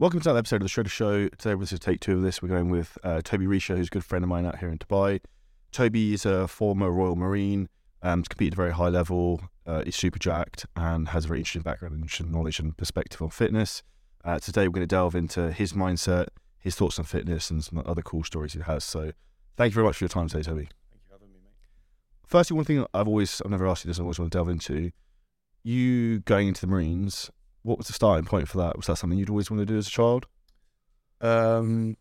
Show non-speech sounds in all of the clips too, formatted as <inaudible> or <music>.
Welcome to another episode of the Shredder Show. Today, this is take two of this. We're going with uh, Toby Richards, who's a good friend of mine out here in Dubai. Toby is a former Royal Marine, um, competed at a very high level, uh, is super jacked, and has a very interesting background and interesting knowledge and perspective on fitness. Uh, today, we're going to delve into his mindset, his thoughts on fitness, and some other cool stories he has. So, thank you very much for your time today, Toby. Thank you for having me, mate. Firstly, one thing I've always, I've never asked you this, I always want to delve into. You going into the Marines, what was the starting point for that? Was that something you'd always want to do as a child? Um,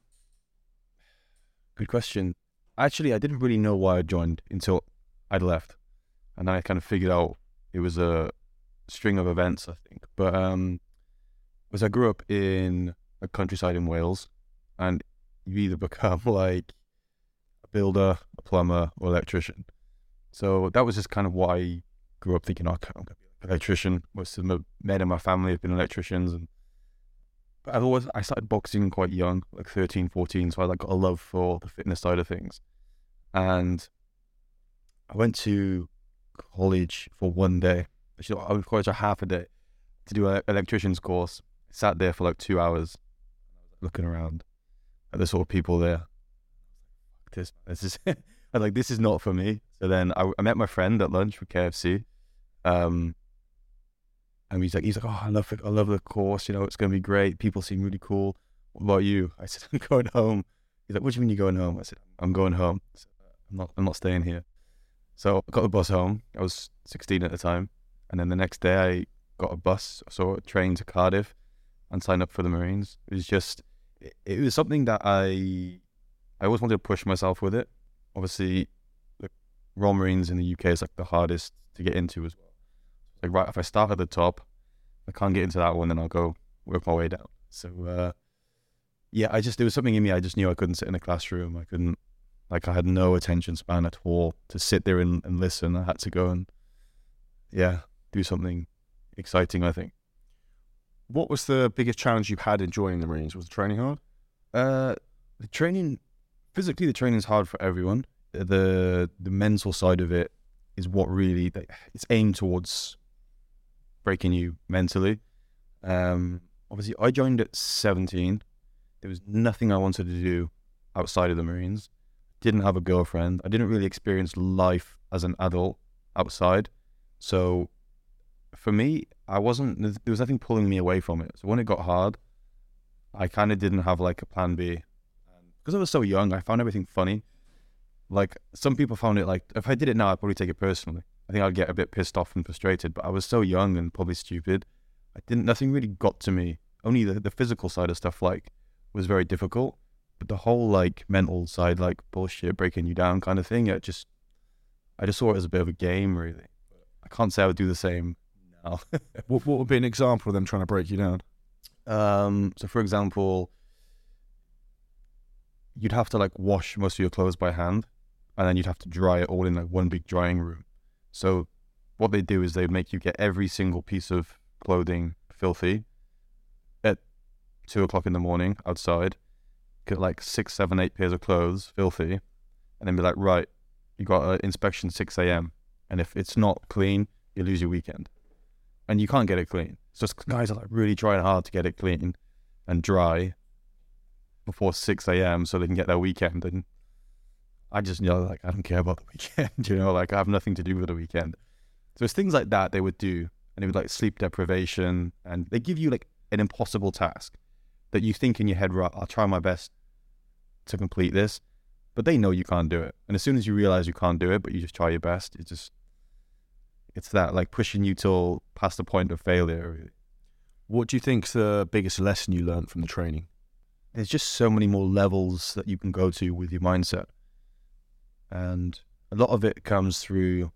good question. Actually, I didn't really know why I joined until I'd left, and I kind of figured out it was a string of events. I think, but um, was I grew up in a countryside in Wales, and you either <laughs> become like a builder, a plumber, or electrician. So that was just kind of what I grew up thinking. Oh, I'm gonna be electrician. Most of my men in my family have been electricians, and but I've always I started boxing quite young, like 13, 14, so I like got a love for the fitness side of things. And I went to college for one day. Actually, I went to college for half a day to do an electrician's course. sat there for like two hours, looking around at the sort of people there. This, this is, <laughs> I was like, this is not for me. So then I, I met my friend at lunch with KFC. Um, and he's like, he's like, oh, I love it. I love the course. You know, it's going to be great. People seem really cool. What about you? I said, <laughs> I'm going home. He's like, what do you mean you're going home? I said, I'm going home. Said, I'm not, I'm not staying here. So I got the bus home. I was 16 at the time. And then the next day I got a bus, so a train to Cardiff and signed up for the Marines. It was just, it, it was something that I, I always wanted to push myself with it. Obviously, the Royal Marines in the UK is like the hardest to get into as well. Like, right, if I start at the top, I can't get into that one, then I'll go work my way down. So, uh, yeah, I just, there was something in me. I just knew I couldn't sit in a classroom. I couldn't, like, I had no attention span at all to sit there and, and listen. I had to go and, yeah, do something exciting, I think. What was the biggest challenge you had in joining the Marines? Was the training hard? Uh, the training, physically, the training is hard for everyone. The the mental side of it is what really it's aimed towards breaking you mentally. Um, obviously, I joined at 17. There was nothing I wanted to do outside of the Marines. Didn't have a girlfriend. I didn't really experience life as an adult outside. So for me, I wasn't, there was nothing pulling me away from it. So when it got hard, I kind of didn't have like a plan B. Because I was so young, I found everything funny. Like some people found it like, if I did it now, I'd probably take it personally. I think I'd get a bit pissed off and frustrated, but I was so young and probably stupid. I didn't, nothing really got to me. Only the, the physical side of stuff, like, was very difficult. But the whole, like, mental side, like, bullshit, breaking you down kind of thing, it just, I just saw it as a bit of a game, really. I can't say I would do the same now. <laughs> what, what would be an example of them trying to break you down? Um, so, for example, you'd have to, like, wash most of your clothes by hand, and then you'd have to dry it all in, like, one big drying room so what they do is they make you get every single piece of clothing filthy at two o'clock in the morning outside, get like six, seven, eight pairs of clothes filthy, and then be like, right, you got an inspection 6 a.m. And if it's not clean, you lose your weekend. And you can't get it clean. So guys are like really trying hard to get it clean and dry before 6 a.m. so they can get their weekend. And I just you know like I don't care about the weekend, <laughs> you know, like I have nothing to do with the weekend. So it's things like that they would do, and it would like sleep deprivation, and they give you like an impossible task that you think in your head, right? I'll try my best to complete this, but they know you can't do it. And as soon as you realize you can't do it, but you just try your best, it's just it's that like pushing you till past the point of failure. Really. What do you think's the biggest lesson you learned from the training? There's just so many more levels that you can go to with your mindset and a lot of it comes through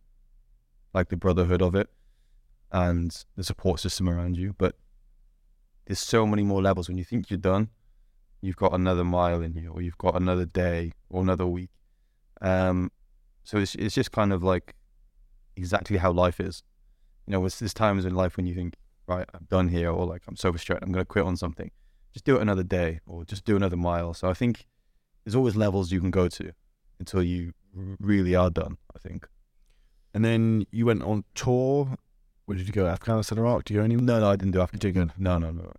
like the brotherhood of it and the support system around you. But there's so many more levels. When you think you're done, you've got another mile in you, or you've got another day or another week. Um, so it's it's just kind of like exactly how life is. You know, there's times in life when you think, right, I'm done here, or like I'm so frustrated, I'm going to quit on something. Just do it another day, or just do another mile. So I think there's always levels you can go to until you really are done. I think. And then you went on tour. Where did you go? Afghanistan, Iraq? Do you go anywhere? No, no, I didn't do Afghanistan. No, no, no.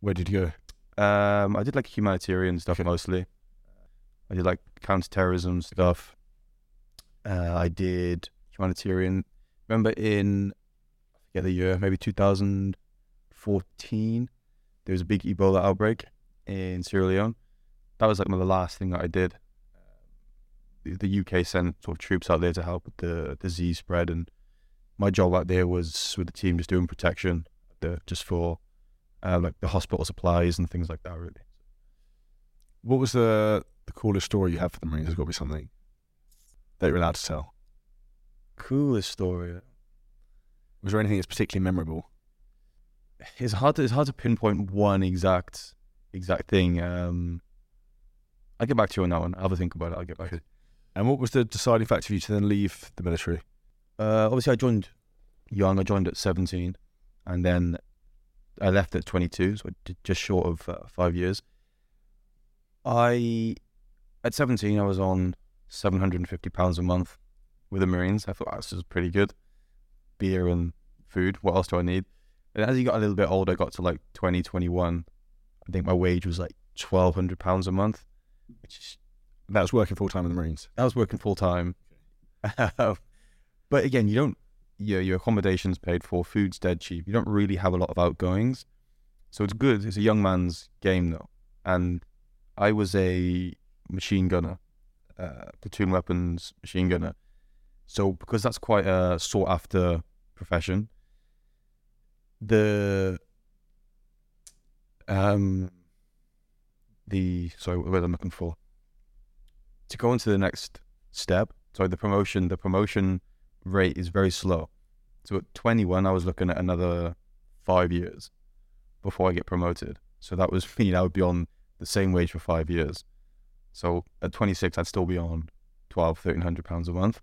Where did you go? Um, I did like humanitarian stuff okay. mostly. I did like counterterrorism stuff. Uh, I did humanitarian. Remember in I forget the year, maybe 2014, there was a big Ebola outbreak in Sierra Leone. That was like one of the last thing that I did. The, UK sent sort of troops out there to help with the disease spread, and my job out there was with the team just doing protection, the, just for uh, like the hospital supplies and things like that. Really. What was the the coolest story you have for the Marines? There's got to be something that you're allowed to tell. Coolest story. Was there anything that's particularly memorable? It's hard to it's hard to pinpoint one exact exact thing. Um, I'll get back to you on that one. I'll have a think about it. I'll get back. And what was the deciding factor for you to then leave the military? Uh, obviously, I joined young. I joined at 17, and then I left at 22, so just short of uh, five years. I, at 17, I was on 750 pounds a month with the Marines. I thought oh, this was pretty good. Beer and food. What else do I need? And as you got a little bit older, I got to like 20, 21. I think my wage was like 1,200 pounds a month, which is that was working full time in the Marines. I was working full time. <laughs> but again, you don't. Your your accommodation's paid for, food's dead cheap. You don't really have a lot of outgoings, so it's good. It's a young man's game though, and I was a machine gunner, uh, platoon weapons machine gunner. So because that's quite a sought after profession, the um the sorry what I'm looking for to go into the next step. Sorry, the promotion the promotion rate is very slow. So at 21, I was looking at another five years before I get promoted. So that was <laughs> me. I would be on the same wage for five years. So at 26, I'd still be on 12, 1300 pounds a month.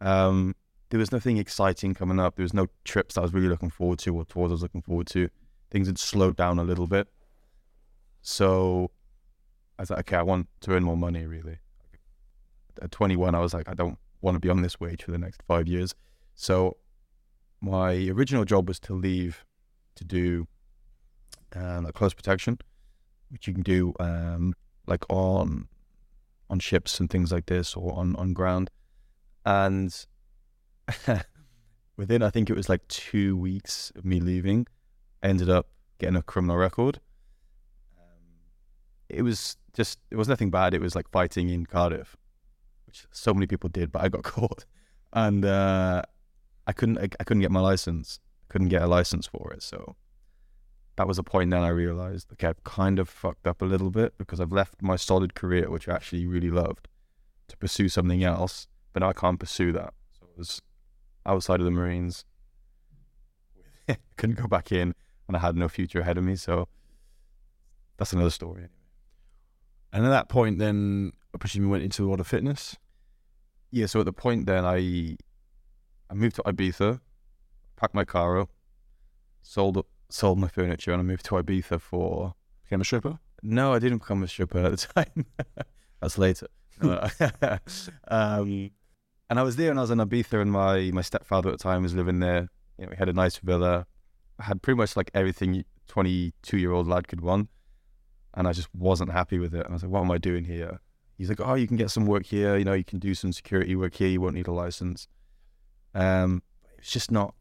Um, there was nothing exciting coming up. There was no trips I was really looking forward to or tours I was looking forward to. Things had slowed down a little bit. So I was like, okay, I want to earn more money, really. At 21, I was like, I don't want to be on this wage for the next five years. So my original job was to leave to do um, a close protection, which you can do um, like on on ships and things like this or on, on ground. And <laughs> within, I think it was like two weeks of me leaving, I ended up getting a criminal record. Um, it was just, it was nothing bad. It was like fighting in Cardiff, which so many people did, but I got <laughs> caught. And uh, I couldn't, I, I couldn't get my license. couldn't get a license for it. So that was a point then I realized, okay, I've kind of fucked up a little bit because I've left my solid career, which I actually really loved, to pursue something else, but now I can't pursue that. So it was outside of the Marines. <laughs> Couldn't go back in, and I had no future ahead of me. So that's another story. Anyway. And at that point, then I presume you went into a lot of fitness. Yeah. So at the point then, I I moved to Ibiza, packed my car up, sold sold my furniture, and I moved to Ibiza for became a stripper. No, I didn't become a stripper at the time. <laughs> That's later. <laughs> <laughs> um, and I was there, and I was in Ibiza, and my my stepfather at the time was living there. You know, we had a nice villa. I had pretty much like everything twenty two year old lad could want, and I just wasn't happy with it. And I was like, "What am I doing here?" He's like, "Oh, you can get some work here. You know, you can do some security work here. You won't need a license." Um, it's just not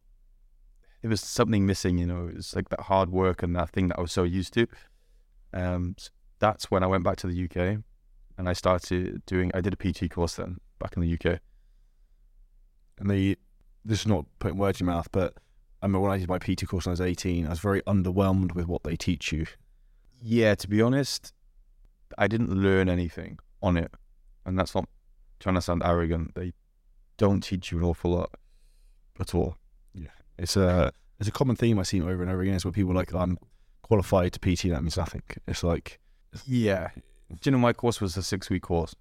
there was something missing. You know, it was like that hard work and that thing that I was so used to. Um, so that's when I went back to the UK, and I started doing. I did a PT course then back in the UK. And the this is not putting words in your mouth, but I remember when I did my PT course when I was eighteen, I was very underwhelmed with what they teach you. Yeah, to be honest, I didn't learn anything on it, and that's not trying to sound arrogant. They don't teach you an awful lot at all. Yeah, it's a it's a common theme I see over and over again. Is where people are like I'm qualified to PT. That means nothing. It's like yeah. Do you know my course was a six week course.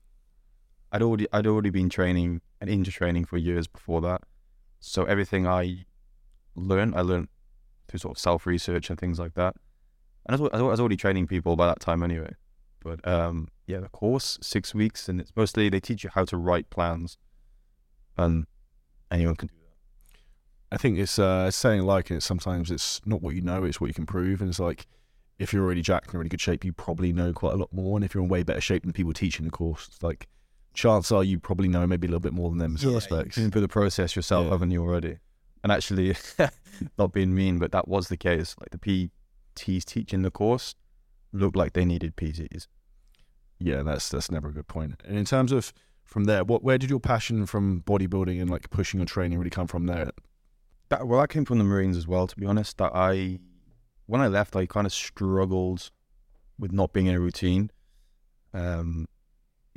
I'd already I'd already been training and into training for years before that. So everything I learned, I learned through sort of self research and things like that. And I was, I was already training people by that time anyway. But um, yeah, the course six weeks, and it's mostly they teach you how to write plans, and anyone can do that. I think it's uh, saying like it. Sometimes it's not what you know; it's what you can prove. And it's like if you're already jacked and in really good shape, you probably know quite a lot more. And if you're in way better shape than people teaching the course, it's like chances are you probably know maybe a little bit more than them in some respects. You've been through the process yourself, Yeah. haven't you already? And actually, <laughs> not being mean, but that was the case. Like the PTs teaching the course looked like they needed PTs. Yeah, that's that's never a good point. And in terms of from there, what where did your passion from bodybuilding and like pushing and training really come from there? That well, that came from the Marines as well. To be honest, that I when I left, I kind of struggled with not being in a routine. Um,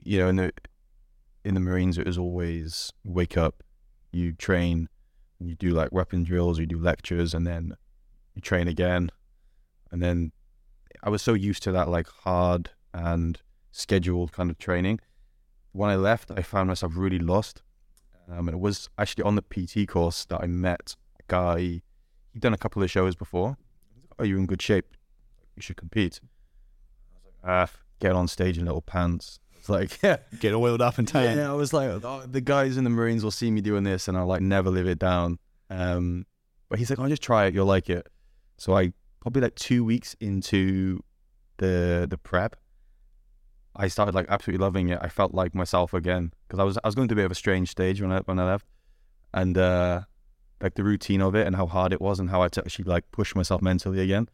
you know, in the in the Marines, it was always wake up, you train, you do like weapon drills, you do lectures, and then you train again, and then I was so used to that like hard and scheduled kind of training. When I left, I found myself really lost. Um, and it was actually on the PT course that I met a guy. He'd done a couple of shows before. Oh, you're in good shape. You should compete. I was like, ah, get on stage in little pants. <laughs> It's like, yeah, <laughs> <laughs> Get oiled up and tan. yeah. I was like, oh, the guys in the Marines will see me doing this, and I'll like never live it down. Um, but he's like, oh, just try it. You'll like it. So I probably like two weeks into the the prep, I started like absolutely loving it. I felt like myself again because I was I was going through a bit of a strange stage when I when I left, and uh, like the routine of it and how hard it was and how I had to actually like push myself mentally again.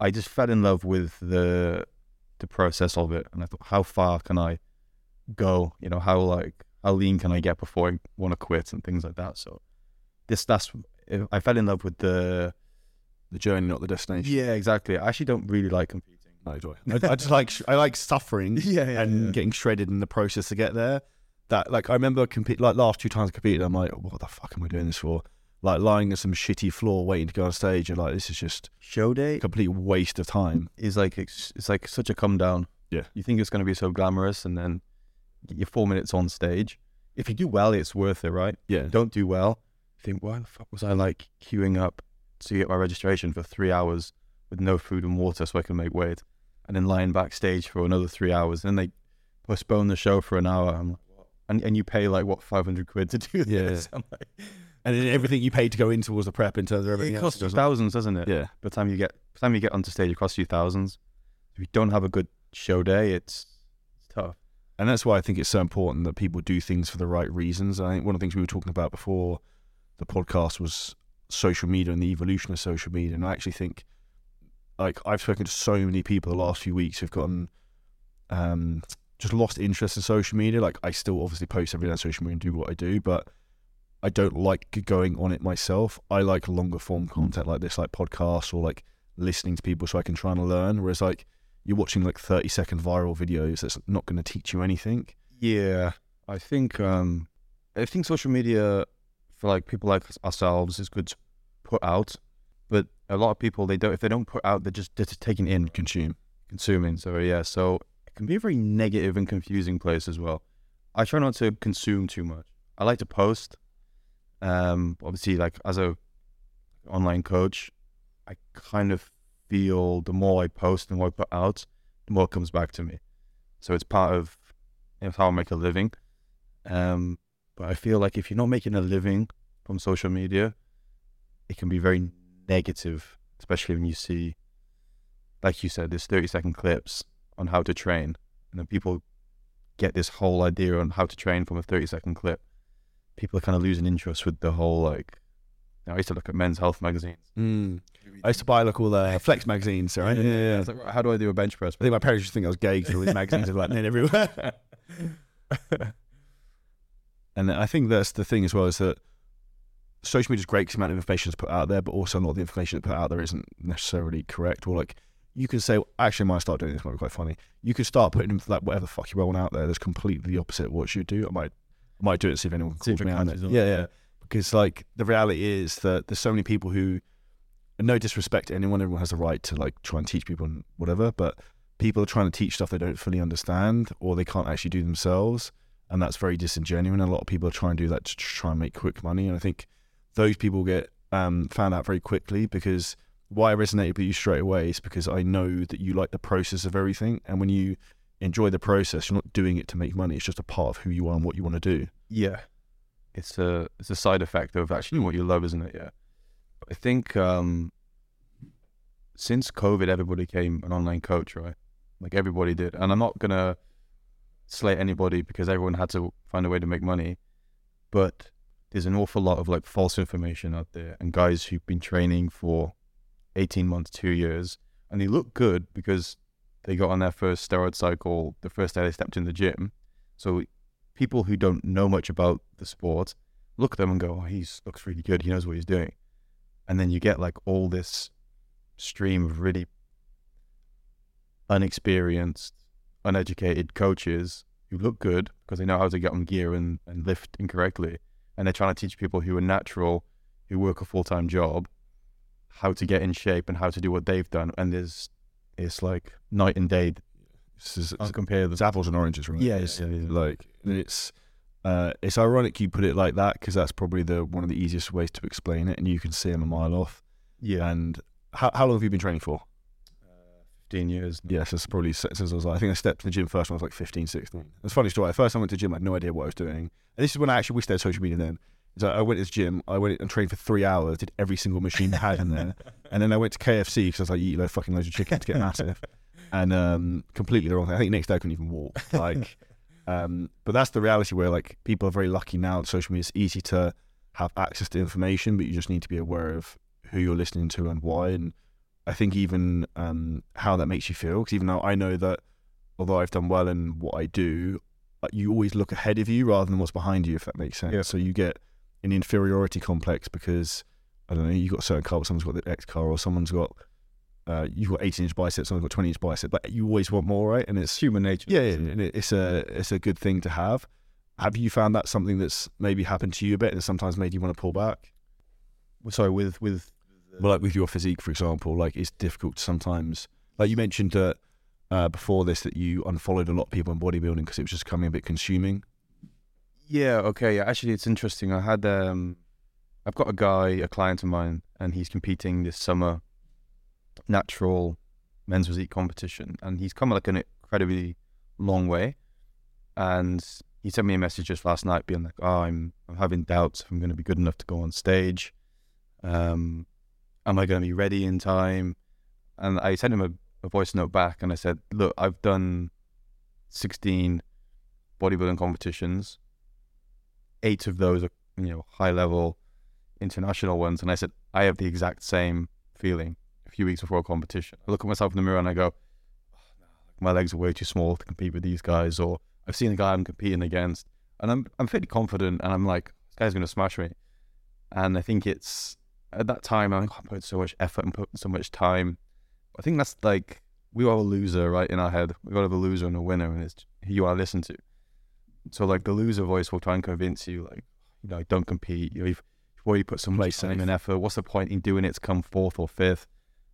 I just fell in love with the the process of it, and I thought, how far can I go? You know, how like how lean can I get before I want to quit and things like that. So this that's I fell in love with the The journey, not the destination. yeah exactly. I actually don't really like competing. No, do I? I, just like I like suffering <laughs> Yeah, and getting shredded in the process to get there. That like I remember compete like last two times I competed, I'm like, what the fuck am I doing this for? Like lying on some shitty floor waiting to go on stage, and like this is just show day complete waste of time. is like it's, it's like such a come down. Yeah. You think it's going to be so glamorous, and then you're four minutes on stage. If you do well, it's worth it, right? Yeah, Don't do well, think why the fuck was I like queuing up to get my registration for three hours with no food and water so I can make weight, and then lying backstage for another three hours. Then they postpone the show for an hour. I'm like. And and you pay like what five hundred quid to do Yeah. this. <laughs> I'm like, and then everything you paid to go in towards the prep in terms of everything it costs doesn't- thousands, doesn't it? Yeah, By the time you get by the time you get onto stage, it costs you thousands. If you don't have a good show day, it's it's tough. and that's why I think it's so important that people do things for the right reasons. I think one of the things we were talking about before the podcast was social media and the evolution of social media. And I actually think, like, I've spoken to so many people the last few weeks who've gotten um, just lost interest in social media. Like, I still obviously post every day on social media and do what I do, but I don't like going on it myself. I like longer form content like this, like podcasts or like listening to people so I can try and learn. Whereas, like, you're watching like 30 second viral videos that's not going to teach you anything. Yeah, I think um, I think social media for like people like ourselves is good to put out, a lot of people they don't if they don't put out they're just they're taking in Consume. consuming. So yeah, so it can be a very negative and confusing place as well. I try not to consume too much. I like to post. Um, obviously, like as a online coach, I kind of feel the more I post and more I put out, the more comes back to me. So it's part of it's how I make a living. Um, but I feel like if you're not making a living from social media, it can be very negative, especially when you see like you said, there's 30 second clips on how to train. And then people get this whole idea on how to train from a 30 second clip. People are kind of losing interest with the whole, like, you know, I used to look at men's health magazines. Mm. I used to buy like all the Flex magazines, right? Yeah, yeah. I was like, right, how do I do a bench press? I think my parents used to think I was gay because all these magazines are like men everywhere. <laughs> and I think that's the thing as well is that social media is great because the amount of information is put out there, but also a lot of the information that's put out there isn't necessarily correct. Or like you can say, well, actually, I might start doing this. Might be quite funny. You could start putting like whatever the fuck you want out there. That's completely the opposite of what you do. I might, I might do it see if anyone See calls me on it. Yeah, yeah. Because like the reality is that there's so many people who, no disrespect to anyone, everyone has the right to like try and teach people and whatever, but people are trying to teach stuff they don't fully understand or they can't actually do themselves, and that's very disingenuous. And a lot of people are trying to do that to try and make quick money, and I think those people get um, found out very quickly because why I resonated with you straight away is because I know that you like the process of everything, and when you enjoy the process, you're not doing it to make money. It's just a part of who you are and what you want to do. Yeah, it's a it's a side effect of actually what you love, isn't it? Yeah, I think um, since COVID, everybody became an online coach, right? Like everybody did. And I'm not gonna slate anybody because everyone had to find a way to make money. But there's an awful lot of like false information out there and guys who've been training for 18 months, two years, and they look good because they got on their first steroid cycle the first day they stepped in the gym. So people who don't know much about the sport look at them and go, oh, he looks really good. He knows what he's doing. And then you get like all this stream of really unexperienced, uneducated coaches who look good because they know how to get on gear and, and lift incorrectly. And they're trying to teach people who are natural, who work a full time job, how to get in shape and how to do what they've done. And there's, it's like night and day. This is, I'll compare the apples and oranges, right? Yeah, It's yeah, yeah. like it's uh, it's ironic you put it like that because that's probably the one of the easiest ways to explain it, and you can see them a mile off. yeah, And how how long have you been training for? 15 years. now. Yes, it's probably since I was like, I think I stepped in the gym first when I was like 15, 16. It's a funny story. At first I went to the gym, I had no idea what I was doing. And this is when I actually wished I had social media then. So I went to this gym, I went and trained for three hours, did every single machine they had in there. <laughs> And then I went to KFC because I was like, eat loads, fucking loads of chicken to get massive. And um, completely the wrong thing. I think next day I couldn't even walk. Like, <laughs> um, but that's the reality where like people are very lucky now that social media is easy to have access to information, but you just need to be aware of who you're listening to and why. And I think even um, how that makes you feel, because even though I know that although I've done well in what I do, you always look ahead of you rather than what's behind you, if that makes sense. Yeah. So you get an inferiority complex because I don't know, you've got a certain car, someone's got the X car, or someone's got uh, you've got 18 inch biceps, someone's got 20 inch bicep, but you always want more, right? And it's human nature. yeah, yeah, and it's a it's a good thing to have. Have you found that something that's maybe happened to you a bit and sometimes made you want to pull back? Sorry, with with Like with your physique, for example, like it's difficult sometimes. Like you mentioned that uh, before this, that you unfollowed a lot of people in bodybuilding because it was just becoming a bit consuming. Yeah, okay. Yeah, actually, it's interesting. I had um, I've got a guy, a client of mine, and he's competing this summer, natural men's physique competition, and he's come like an incredibly long way. And he sent me a message just last night, being like, "Oh, I'm I'm having doubts if I'm going to be good enough to go on stage. Um, am I going to be ready in time?" And I sent him a, a voice note back, and I said, "Look, I've done 16 bodybuilding competitions." eight of those are you know high level international ones and i said i have the exact same feeling a few weeks before a competition i look at myself in the mirror and i go "Oh, no, my legs are way too small to compete with these guys or i've seen the guy i'm competing against and i'm i'm fairly confident and i'm like this guy's going to smash me and i think it's at that time oh, i put so much effort and put so much time i think that's like we all have a loser right in our head we all have a loser and a winner and it's who you want to listen to so like the loser voice will try and convince you, like, you know, don't compete. You know, you've, you've already put so much time and effort. What's the point in doing it to come fourth or fifth?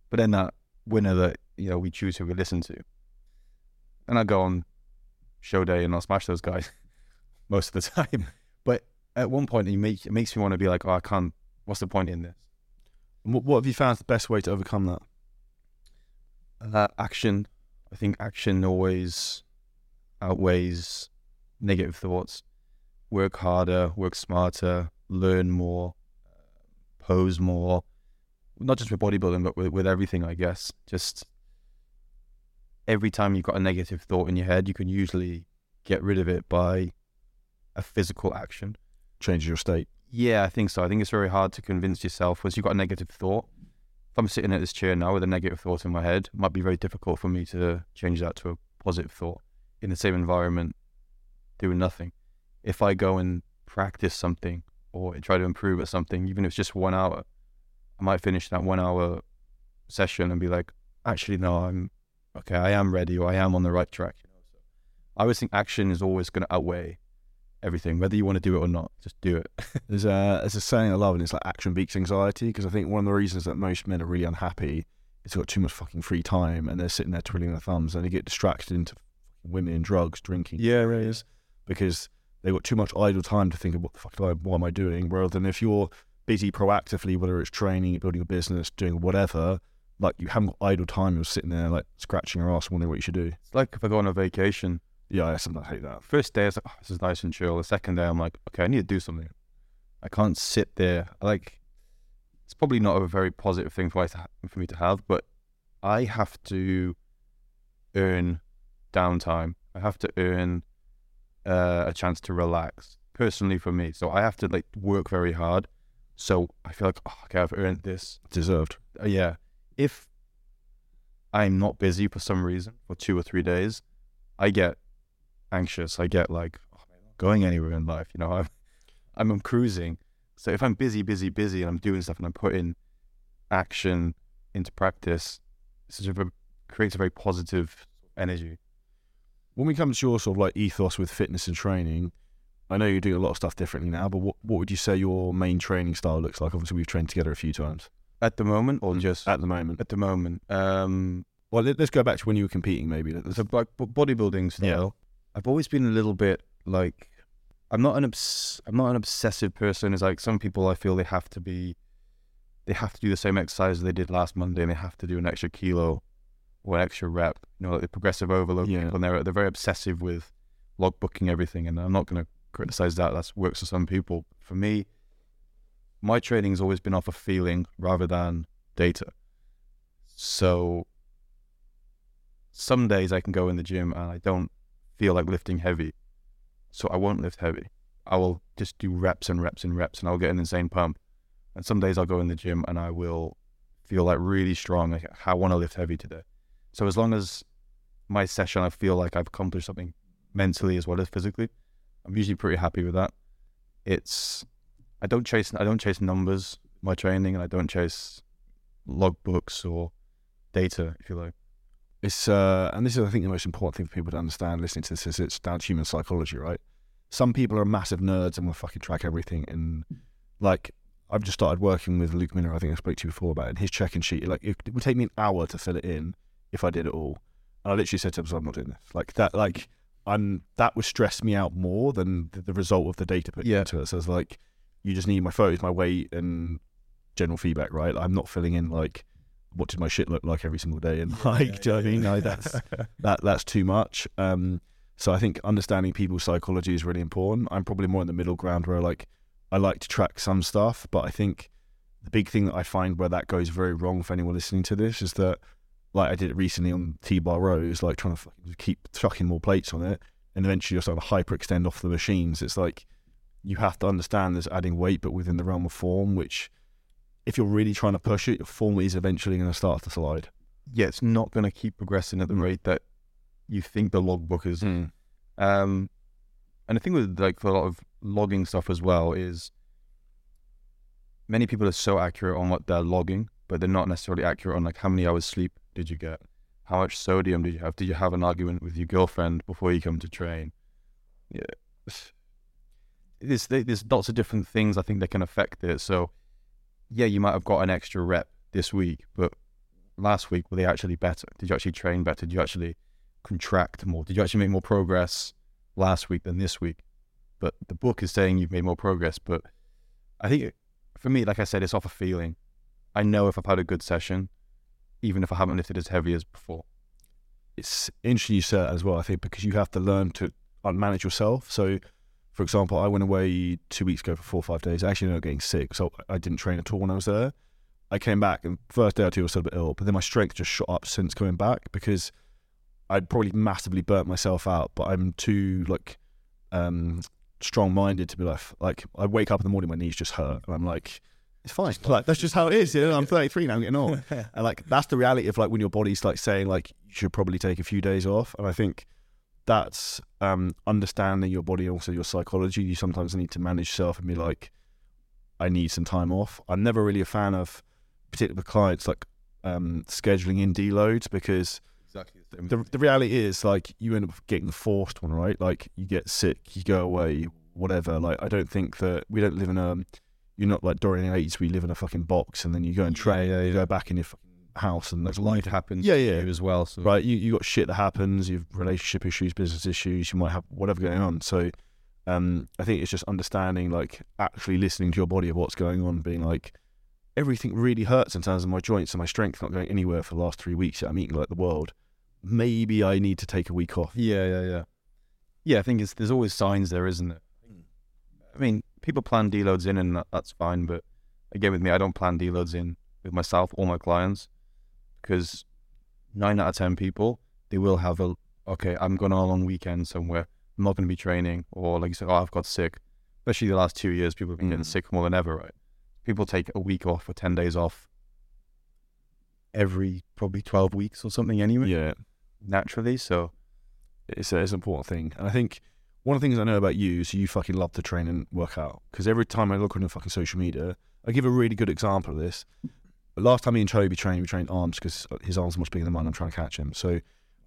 But then that winner that you know we choose who we listen to, and I go on show day and I'll smash those guys <laughs> most of the <laughs> time. But at one point, it makes it makes me want to be like, oh, I can't. What's the point in this? What, what have you found the best way to overcome that? Uh, action. I think action always outweighs negative thoughts. Work harder, work smarter, learn more, pose more. Not just with bodybuilding, but with, with everything, I guess. Just every time you've got a negative thought in your head, you can usually get rid of it by a physical action. Changes your state. Yeah, I think so. I think it's very hard to convince yourself once you've got a negative thought. If I'm sitting at this chair now with a negative thought in my head, it might be very difficult for me to change that to a positive thought in the same environment, doing nothing. If I go and practice something or try to improve at something, even if it's just one hour, I might finish that one hour session and be like, actually, no, I'm okay. I am ready or I am on the right track. You know, so I always think action is always going to outweigh everything, whether you want to do it or not. Just do it. <laughs> There's a there's a saying I love, and it's like action beats anxiety. Because I think one of the reasons that most men are really unhappy is they've got too much fucking free time, and they're sitting there twiddling their thumbs, and they get distracted into fucking women, drugs, drinking, Yeah, right, careers, because they've got too much idle time to think of what the fuck do I, what am I doing? Rather than if you're busy proactively, whether it's training, building a business, doing whatever, like you haven't got idle time. You're sitting there like scratching your ass, wondering what you should do. It's like if I go on a vacation. Yeah, I sometimes hate that. First day, I was like, oh, this is nice and chill. The second day, I'm like, okay, I need to do something. I can't sit there. Like, it's probably not a very positive thing for, ha- for me to have, but I have to earn downtime. I have to earn uh, a chance to relax. Personally, for me, so I have to like work very hard. So I feel like, oh, okay, I've earned this. Deserved. Uh, yeah. If I'm not busy for some reason for two or three days, I get anxious. I get like oh, going anywhere in life. You know, I'm I'm cruising. So if I'm busy, busy, busy, and I'm doing stuff and I'm putting action into practice, is a, creates a very positive energy. When we come to your sort of like ethos with fitness and training, I know you're doing a lot of stuff differently now, but what, what would you say your main training style looks like? Obviously, we've trained together a few times At the moment, or just at the moment. at the moment, um, Well, let, us go back to when you were competing, maybe. Let's- the like bodybuilding style. I've always been a little bit like I'm not an obs- I'm not an obsessive person. It's like some people I feel they have to be they have to do the same exercise they did last Monday and they have to do an extra kilo or an extra rep. You know, like the progressive overload Yeah. people and they're they're very obsessive with logbooking everything and I'm not gonna criticize that. That works for some people. For me, my training's always been off of feeling rather than data. So some days I can go in the gym and I don't feel like lifting heavy. So I won't lift heavy. I will just do reps and reps and reps and I'll get an insane pump. And some days I'll go in the gym and I will feel like really strong. Like I want to lift heavy today. So as long as my session I feel like I've accomplished something mentally as well as physically, I'm usually pretty happy with that. It's I don't chase I don't chase numbers my training and I don't chase logbooks or data, if you like. It's uh, and this is I think the most important thing for people to understand listening to this is it's down to human psychology, right? Some people are massive nerds and will fucking track everything, and like I've just started working with Luke Miller. I think I spoke to you before about it. And his check-in sheet, like it would take me an hour to fill it in if I did it all. And I literally said to him, "I'm not doing this." Like that, like I'm that would stress me out more than the, the result of the data put Yeah. into it. So it's like you just need my photos, my weight, and general feedback, right? I'm not filling in like what did my shit look like every single day, and <laughs> like, do you know what I mean? No, that's <laughs> that that's too much. Um, so I think understanding people's psychology is really important. I'm probably more in the middle ground where like I like to track some stuff, but I think the big thing that I find where that goes very wrong for anyone listening to this is that like I did it recently on T-bar rows, like trying to fucking keep chucking more plates on it, and eventually you're starting to hyperextend off the machines. It's like you have to understand there's adding weight, but within the realm of form, which if you're really trying to push it, your form is eventually going to start to slide. yeah, it's not going to keep progressing at the Mm. rate that you think the logbook is. Um, and the thing with like a lot of logging stuff as well is many people are so accurate on what they're logging, but they're not necessarily accurate on like how many hours sleep did you get, how much sodium did you have, did you have an argument with your girlfriend before you come to train? Yeah, <sighs> there's there's lots of different things I think that can affect it. So yeah, you might have got an extra rep this week, but last week were they actually better? Did you actually train better? Did you actually contract more? Did you actually make more progress last week than this week? But the book is saying you've made more progress. But I think for me, like I said, it's off a feeling. I know if I've had a good session, even if I haven't lifted as heavy as before. it's interesting you that as well. I think because you have to learn to uh, manage yourself. So, for example, I went away two weeks ago for four or five days. I actually ended up getting sick, so I didn't train at all when I was there. I came back and first day or two I was still a bit ill, but then my strength just shot up since coming back because I'd probably massively burnt myself out. But I'm too like um, strong-minded to be like like I wake up in the morning, my knees just hurt, and I'm like. It's fine. Like that's just how it is. You know, I'm 33 now. I'm getting old. <laughs> And like that's the reality of like when your body's like saying like you should probably take a few days off. And I think that's um understanding your body and also your psychology. You sometimes need to manage yourself and be like, I need some time off. I'm never really a fan of particular clients like um scheduling in deloads because Exactly. the the reality is like you end up getting the forced one, right? Like you get sick, you go away, whatever. Like I don't think that we don't live in a you're not like Dorian Yates, we live in a fucking box and then you go and train, you go back in your fucking house and There's life happens. Yeah, to yeah. you as well. So right? You you got shit that happens. You've relationship issues, business issues. You might have whatever going on. So, um, I think it's just understanding, like, actually listening to your body of what's going on, being like, everything really hurts in terms of my joints and my strength not going anywhere for the last three weeks. I'm eating like the world. Maybe I need to take a week off. Yeah, yeah, yeah. Yeah, I think it's there's always signs there, isn't it? I mean, people plan deloads in, and that, that's fine. But again, with me, I don't plan deloads in with myself or my clients because nine out of ten people, they will have a okay. I'm going on a long weekend somewhere. I'm not going to be training, or like you said, oh, I've got sick. Especially the last two years, people have been getting Mm. sick more than ever, right? People take a week off or ten days off every probably twelve weeks or something anyway, Yeah, naturally. So it's, a, it's an important thing. And I think one of the things I know about you is you fucking love to train and work out. Because every time I look on your fucking social media, I give a really good example of this. Last time me and Toby trained, we trained arms because his arms are much bigger than mine. I'm trying to catch him. So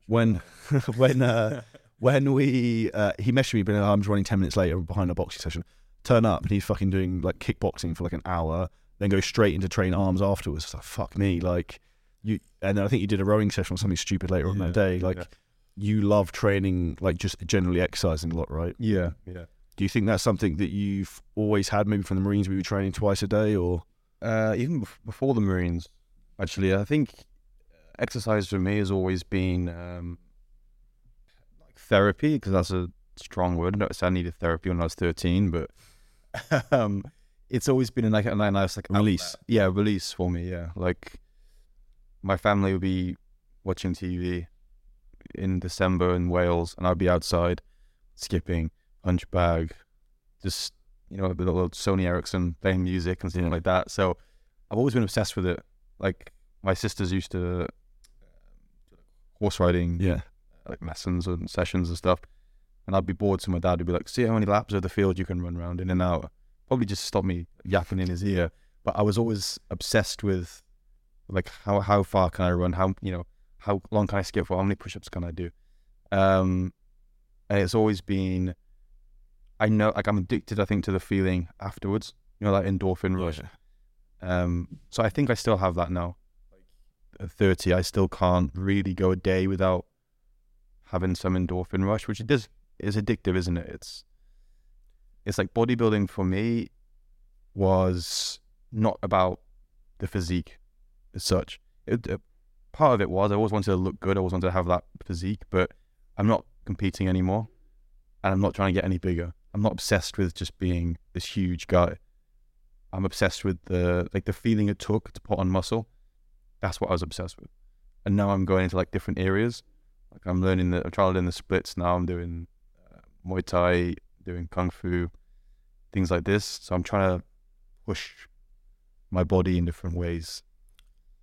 when <laughs> when uh, when we uh, he messaged me, but I'm running ten minutes later behind a boxing session. Turn up and he's fucking doing like kickboxing for like an hour, then go straight into train arms afterwards. It's like fuck me, like you. And then I think you did a rowing session or something stupid later on that day. Like yeah. you love training, like just generally exercising a lot, right? yeah, yeah. Do you think that's something that you've always had, maybe from the Marines, we were training twice a day, or Uh, even before the Marines, actually, I think exercise for me has always been um, like therapy because that's a strong word. I noticed I needed therapy when I was thirteen, but <laughs> um, it's always been like a nice like Release. outlet. Yeah, release for me. Yeah, like my family would be watching TV in December in Wales, and I'd be outside skipping, punch bag, just you know, the little Sony Ericsson playing music and something like that. So I've always been obsessed with it. Like my sisters used to uh, horse riding yeah, like lessons and sessions and stuff. And I'd be bored, so my dad would be like, "See how many laps of the field you can run around in and out." Probably just stop me yapping in his ear. But I was always obsessed with like how how far can I run? How you know how long can I skip for? How many push-ups can I do? Um, and it's always been. I know, like I'm addicted. I think to the feeling afterwards. You know, that endorphin rush. Um, so I think I still have that now. Like at 30, I still can't really go a day without having some endorphin rush, which it does is addictive, isn't it? It's it's like bodybuilding for me was not about the physique as such. It, uh, part of it was I always wanted to look good. I always wanted to have that physique, but I'm not competing anymore, and I'm not trying to get any bigger. I'm not obsessed with just being this huge guy. I'm obsessed with the like the feeling it took to put on muscle. That's what I was obsessed with. And now I'm going into like different areas. Like I'm learning the I'm trying to learn the splits now. I'm doing uh, Muay Thai, doing Kung Fu, things like this. So I'm trying to push my body in different ways.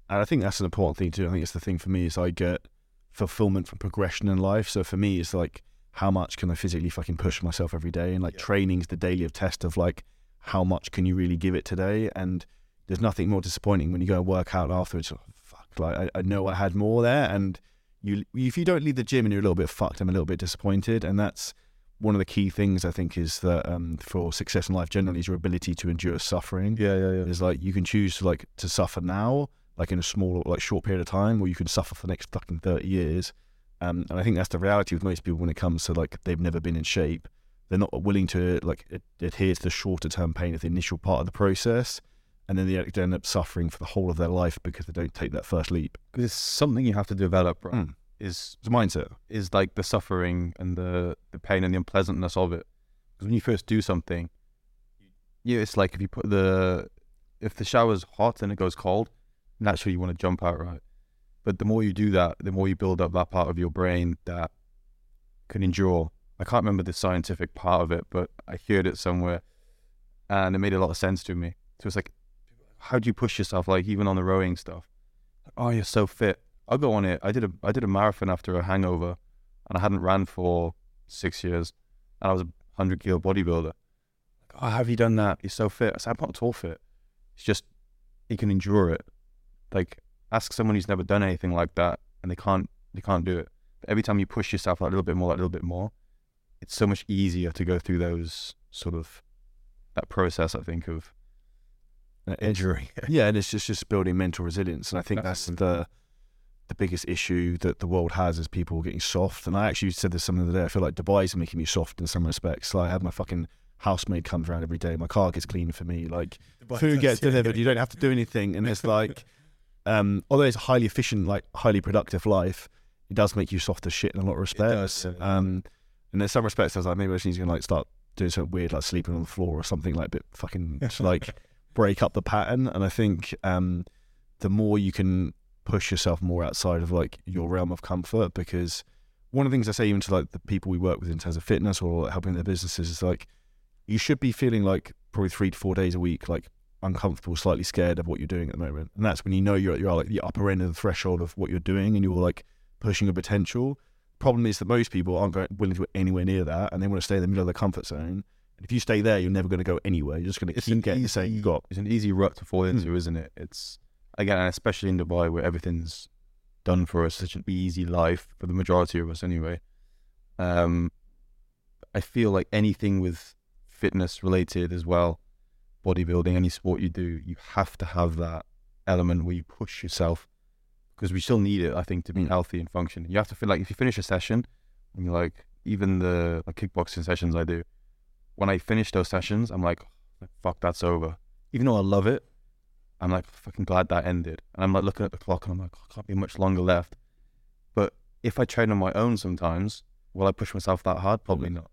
And I think that's an important thing too. I think it's the thing for me is I get fulfillment from progression in life. So for me, it's like how much can I physically fucking push myself every day, and like Yeah. training's the daily of test of like how much can you really give it today. And there's nothing more disappointing when you go and work out afterwards. oh, fuck, like I, I know I had more there, and you if you don't leave the gym and you're a little bit fucked, I'm a little bit disappointed, and that's one of the key things I think is that um, for success in life generally is your ability to endure suffering Yeah, yeah, yeah. is like you can choose to like to suffer now, like in a small like short period of time, or you can suffer for the next fucking thirty years. Um, and I think that's the reality with most people when it comes to like they've never been in shape. They're not willing to like ad- adhere to the shorter term pain of the initial part of the process, and then they end up suffering for the whole of their life because they don't take that first leap. Because it's something you have to develop, right? Mm. Is It's a mindset. is like the suffering and the, the pain and the unpleasantness of it. Because when you first do something, yeah, it's like if you put the if the shower's hot and it goes cold, naturally you want to jump out, right? But the more you do that, the more you build up that part of your brain that can endure. I can't remember the scientific part of it, but I heard it somewhere, and it made a lot of sense to me. So it's like, how do you push yourself? Like even on the rowing stuff, oh, you're so fit. I'll go on it. I did a I did a marathon after a hangover, and I hadn't ran for six years, and I was a hundred kilo bodybuilder. Oh, have you done that? You're so fit. I said, I'm not at all fit. It's just you can endure it. Like ask someone who's never done anything like that, and they can't they can't do it. But every time you push yourself a little bit more, a little bit more, it's so much easier to go through those sort of that process. I think of Uh, injury. <laughs> Yeah, and it's just just building mental resilience, and I think that's Absolutely. the the biggest issue that the world has is people getting soft. And I actually said this some the other day. I feel like Dubai is making me soft in some respects. Like I have my fucking housemaid comes around every day. My car gets cleaned for me. Like food gets delivered. You don't have to do anything, and it's like, um, although it's a highly efficient, like highly productive life, it does make you soft as shit in a lot of respects. does, yeah. Um, and in some respects, I was like, maybe I just need to like start doing something weird, like sleeping on the floor or something like a bit fucking <laughs> just like break up the pattern. And I think um, the more you can push yourself more outside of like your realm of comfort because one of the things I say even to like the people we work with in terms of fitness or helping their businesses is like you should be feeling like probably three to four days a week like uncomfortable, slightly scared of what you're doing at the moment, and that's when you know you're you're like the upper end of the threshold of what you're doing, and you're like pushing your potential. Problem is that most people aren't going, willing to go anywhere near that, and they want to stay in the middle of the comfort zone. And if you stay there, you're never going to go anywhere. You're just going to keep getting the same you got. It's an easy rut to fall into, Hmm. isn't it? It's again, especially in Dubai where everything's done for us, such an easy life for the majority of us, anyway. Um, I feel like anything with fitness related as well, bodybuilding, any sport you do, you have to have that element where you push yourself because we still need it, I think, to be Mm. healthy and functioning. You have to feel like if you finish a session, and you're like, even the like kickboxing sessions I do, when I finish those sessions, I'm like, fuck, that's over. Even though I love it, I'm like fucking glad that ended. And I'm like looking at the clock and I'm like, "Oh, can't be much longer left. But if I train on my own sometimes, will I push myself that hard? Probably not.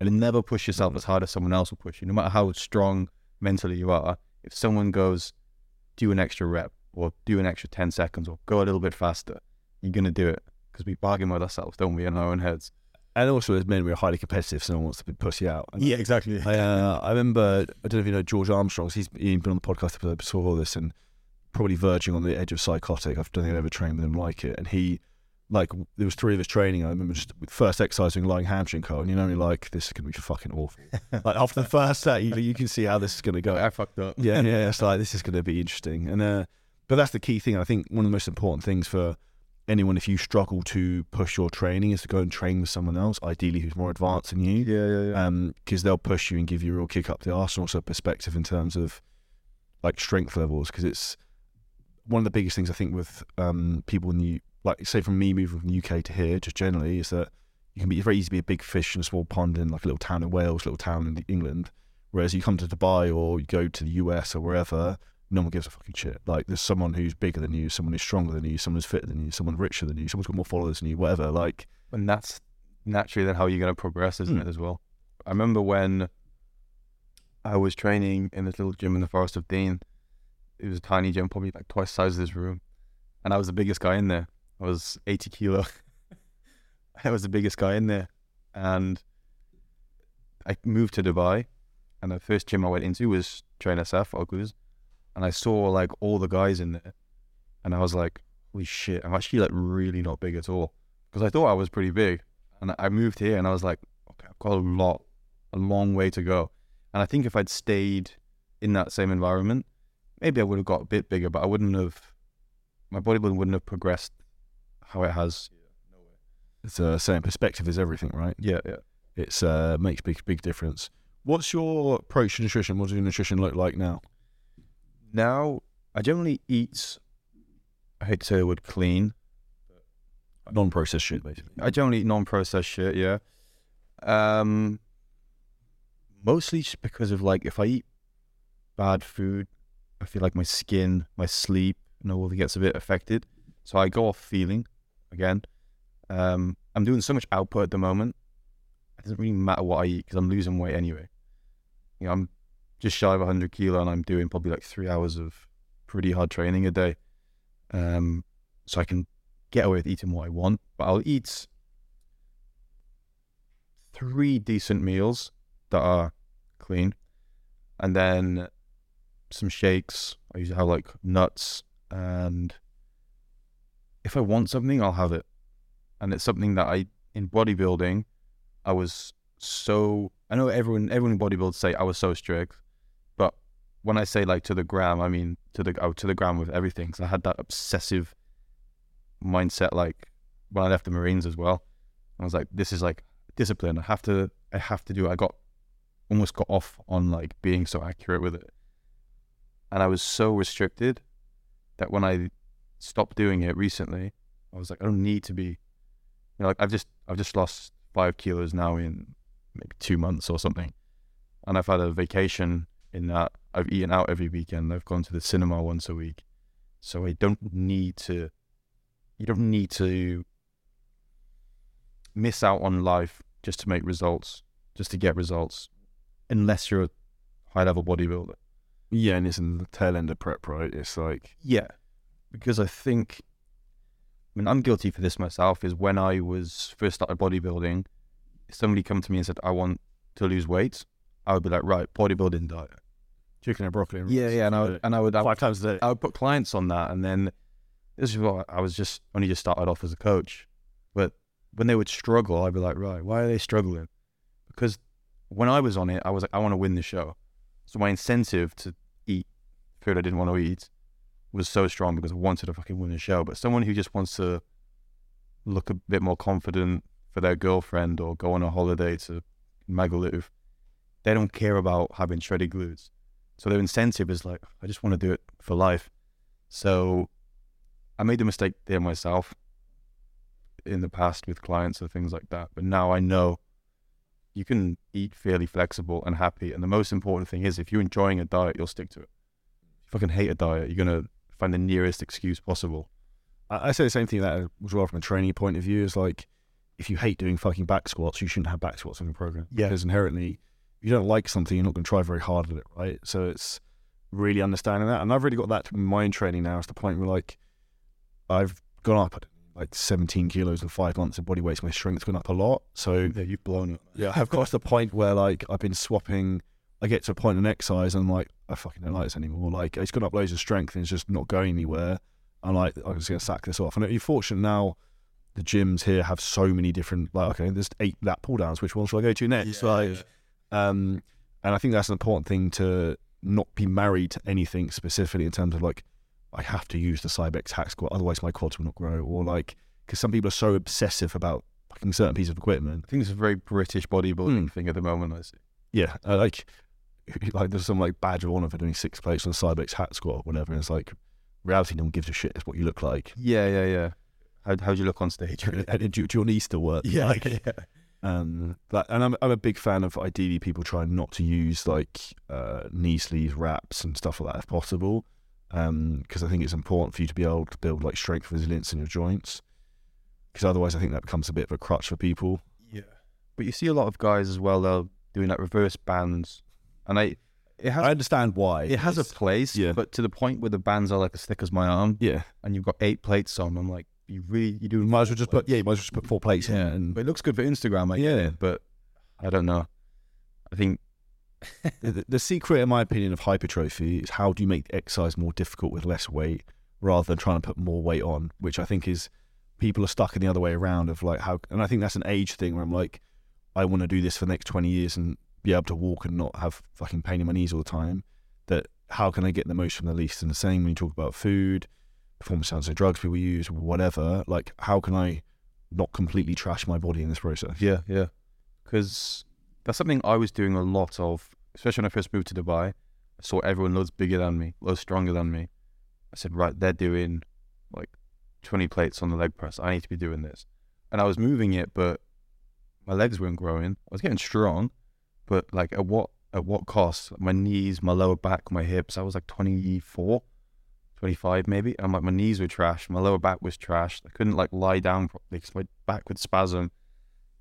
And never push yourself as hard as someone else will push you. No matter how strong mentally you are, if someone goes, do an extra rep or do an extra 10 seconds or go a little bit faster, you're going to do it. Because we bargain with ourselves, don't we, in our own heads? And also, as men, we're highly competitive, so no one wants to be pussy out. And exactly. I, uh, I remember, I don't know if you know George Armstrong. He's, he's been on the podcast before this, and probably verging on the edge of psychotic. I don't think I've ever trained with him like it. And he, like, there was three of us training. I remember just with first exercise doing lying hamstring curl, and you know, you're like, this is gonna be fucking awful. <laughs> like after the first set, you, you can see how this is gonna go. I fucked up. yeah, yeah. It's like <laughs> this is going to be interesting, and uh, but that's the key thing. I think one of the most important things for anyone, if you struggle to push your training, is to go and train with someone else, ideally who's more advanced than you, Yeah, yeah, yeah. um, because they'll push you and give you a real kick up the arse, and also perspective in terms of like strength levels, because it's one of the biggest things I think with um, people in the like say from me moving from the UK to here, just generally, is that you can be it's very easy to be a big fish in a small pond in like a little town in Wales, little town in England. Whereas you come to Dubai or you go to the US or wherever, no one gives a fucking shit. Like there's someone who's bigger than you, someone who's stronger than you, someone who's fitter than you, someone richer than you, someone's got more followers than you, whatever. Like and that's naturally then how you're going to progress, isn't Mm. it, as well? I remember when I was training in this little gym in the Forest of Dean. It was a tiny gym, probably like twice the size of this room. And I was the biggest guy in there. I was 80 kilo. <laughs> I was the biggest guy in there. And I moved to Dubai. And the first gym I went into was Train SF, Oculus. And I saw like all the guys in there. And I was like, holy shit, I'm actually like really not big at all because I thought I was pretty big. And I moved here and I was like, okay, I've got a lot, a long way to go. And I think if I'd stayed in that same environment, maybe I would have got a bit bigger, but I wouldn't have, my bodybuilding wouldn't have progressed how it has. it's a certain perspective is everything, right? Yeah, yeah. It's uh makes big big difference. What's your approach to nutrition? What does your nutrition look like now? Now, I generally eat, I hate to say the word clean. Non-processed shit, basically. I generally eat non-processed shit, yeah. Um, mostly just because of like if I eat bad food, I feel like my skin, my sleep, and all that gets a bit affected. So I go off feeling again. Um, I'm doing so much output at the moment. It doesn't really matter what I eat because I'm losing weight anyway. You know, I'm just shy of 100 kilo and I'm doing probably like three hours of pretty hard training a day. Um, so I can get away with eating what I want, but I'll eat three decent meals that are clean, and then some shakes. I usually have like nuts, and if I want something, I'll have it. And it's something that I in bodybuilding, I was so. I know everyone everyone in bodybuilding say I was so strict, but when I say like to the gram, I mean to the oh, to the gram with everything. So I had that obsessive mindset like when I left the Marines as well. I was like, this is like discipline. I have to I have to do it. I got almost got off on like being so accurate with it. And I was so restricted that when I stopped doing it recently, I was like, I don't need to be you know, like I've just I've just lost five kilos now in maybe two months or something. And I've had a vacation in that I've eaten out every weekend. I've gone to the cinema once a week. So I don't need to you don't need to miss out on life just to make results, just to get results, unless you're a high level bodybuilder. Yeah, and it's in the tail end of prep, right? It's like Yeah. Because I think I mean, I'm guilty for this myself. Is when I was first started bodybuilding, somebody come to me and said, "I want to lose weight," I would be like, "Right, bodybuilding diet." Chicken and broccoli. and Yeah, yeah, and I would, and I would, I would five times a day. I would put clients on that, and then this is what I was just only just started off as a coach, but when they would struggle, I'd be like, right, why are they struggling? Because when I was on it, I was like, I want to win the show, so my incentive to eat food I didn't want to eat was so strong because I wanted to fucking win the show. But someone who just wants to look a bit more confident for their girlfriend or go on a holiday to Magaluf, they don't care about having shredded glutes. So their incentive is like, I just want to do it for life. So I made the mistake there myself in the past with clients or things like that. But now I know you can eat fairly flexible and happy. And the most important thing is if you're enjoying a diet, you'll stick to it. If you fucking hate a diet, you're to find the nearest excuse possible. I, I say the same thing that as well from a training point of view is like, if you hate doing fucking back squats, you shouldn't have back squats in your program. Yeah. Because inherently, if you don't like something, you're not going to try very hard at it, right? So it's really understanding that. And I've really got that to my own training now. It's the point where like, I've gone up like 17 kilos in five months of body weight. So my strength's gone up a lot. So Yeah, you've blown it. yeah, I've got to the point where like I've been swapping. I get to a point in exercise and I'm like, I fucking don't like this anymore. Like it's gone up loads of strength and it's just not going anywhere. I'm like, I'm just gonna sack this off. And you're fortunate now. The gyms here have so many different. Like, okay, there's eight lat pull downs. Which one should I go to next? like, um, and I think that's an important thing to not be married to anything specifically in terms of like, I have to use the Cybex hack squat, otherwise my quads will not grow. Or like, because some people are so obsessive about fucking certain pieces of equipment. I think it's a very British bodybuilding Mm. thing at the moment. I see. Yeah, uh, like <laughs> like there's some like badge of honor for doing six plates on a Cybex hack squat or whatever. And it's like reality, no one gives a shit. It's what you look like. Yeah, yeah, yeah. How how do you look on stage? <laughs> Do, do your knees still work? like, yeah. um, that, and I'm I'm a big fan of ideally people trying not to use like uh, knee sleeves wraps and stuff like that if possible, because I think it's important for you to be able to build like strength resilience in your joints. Because otherwise, I think that becomes a bit of a crutch for people. Yeah. But you see a lot of guys as well, they're doing like reverse bands. And I it has I understand why. it has a place, yeah. but to the point where the bands are like as thick as my arm yeah. and you've got eight plates on, I'm like, you really you do might as well just put yeah, you might as well just put four plates in Yeah. and But it looks good for Instagram, I Yeah. it, but I don't know. I think <laughs> the, the secret, in my opinion, of hypertrophy is how do you make the exercise more difficult with less weight rather than trying to put more weight on, which I think is people are stuck in the other way around of like how, and I think that's an age thing where I'm like, I want to do this for the next 20 years and be able to walk and not have fucking pain in my knees all the time. That how can I get the most from the least? And the same when you talk about food, performance sounds of drugs people use, whatever. Like, how can I not completely trash my body in this process? Yeah, yeah. Because that's something I was doing a lot of, especially when I first moved to Dubai. I saw everyone loads bigger than me, loads stronger than me. I said, right, they're doing like 20 plates on the leg press. I need to be doing this. And I was moving it, but my legs weren't growing. I was getting strong, but like at what at what cost? My knees, my lower back, my hips. I was like 24, 25 maybe. And I'm like, my knees were trash. My lower back was trash. I couldn't like lie down properly because my back would spasm.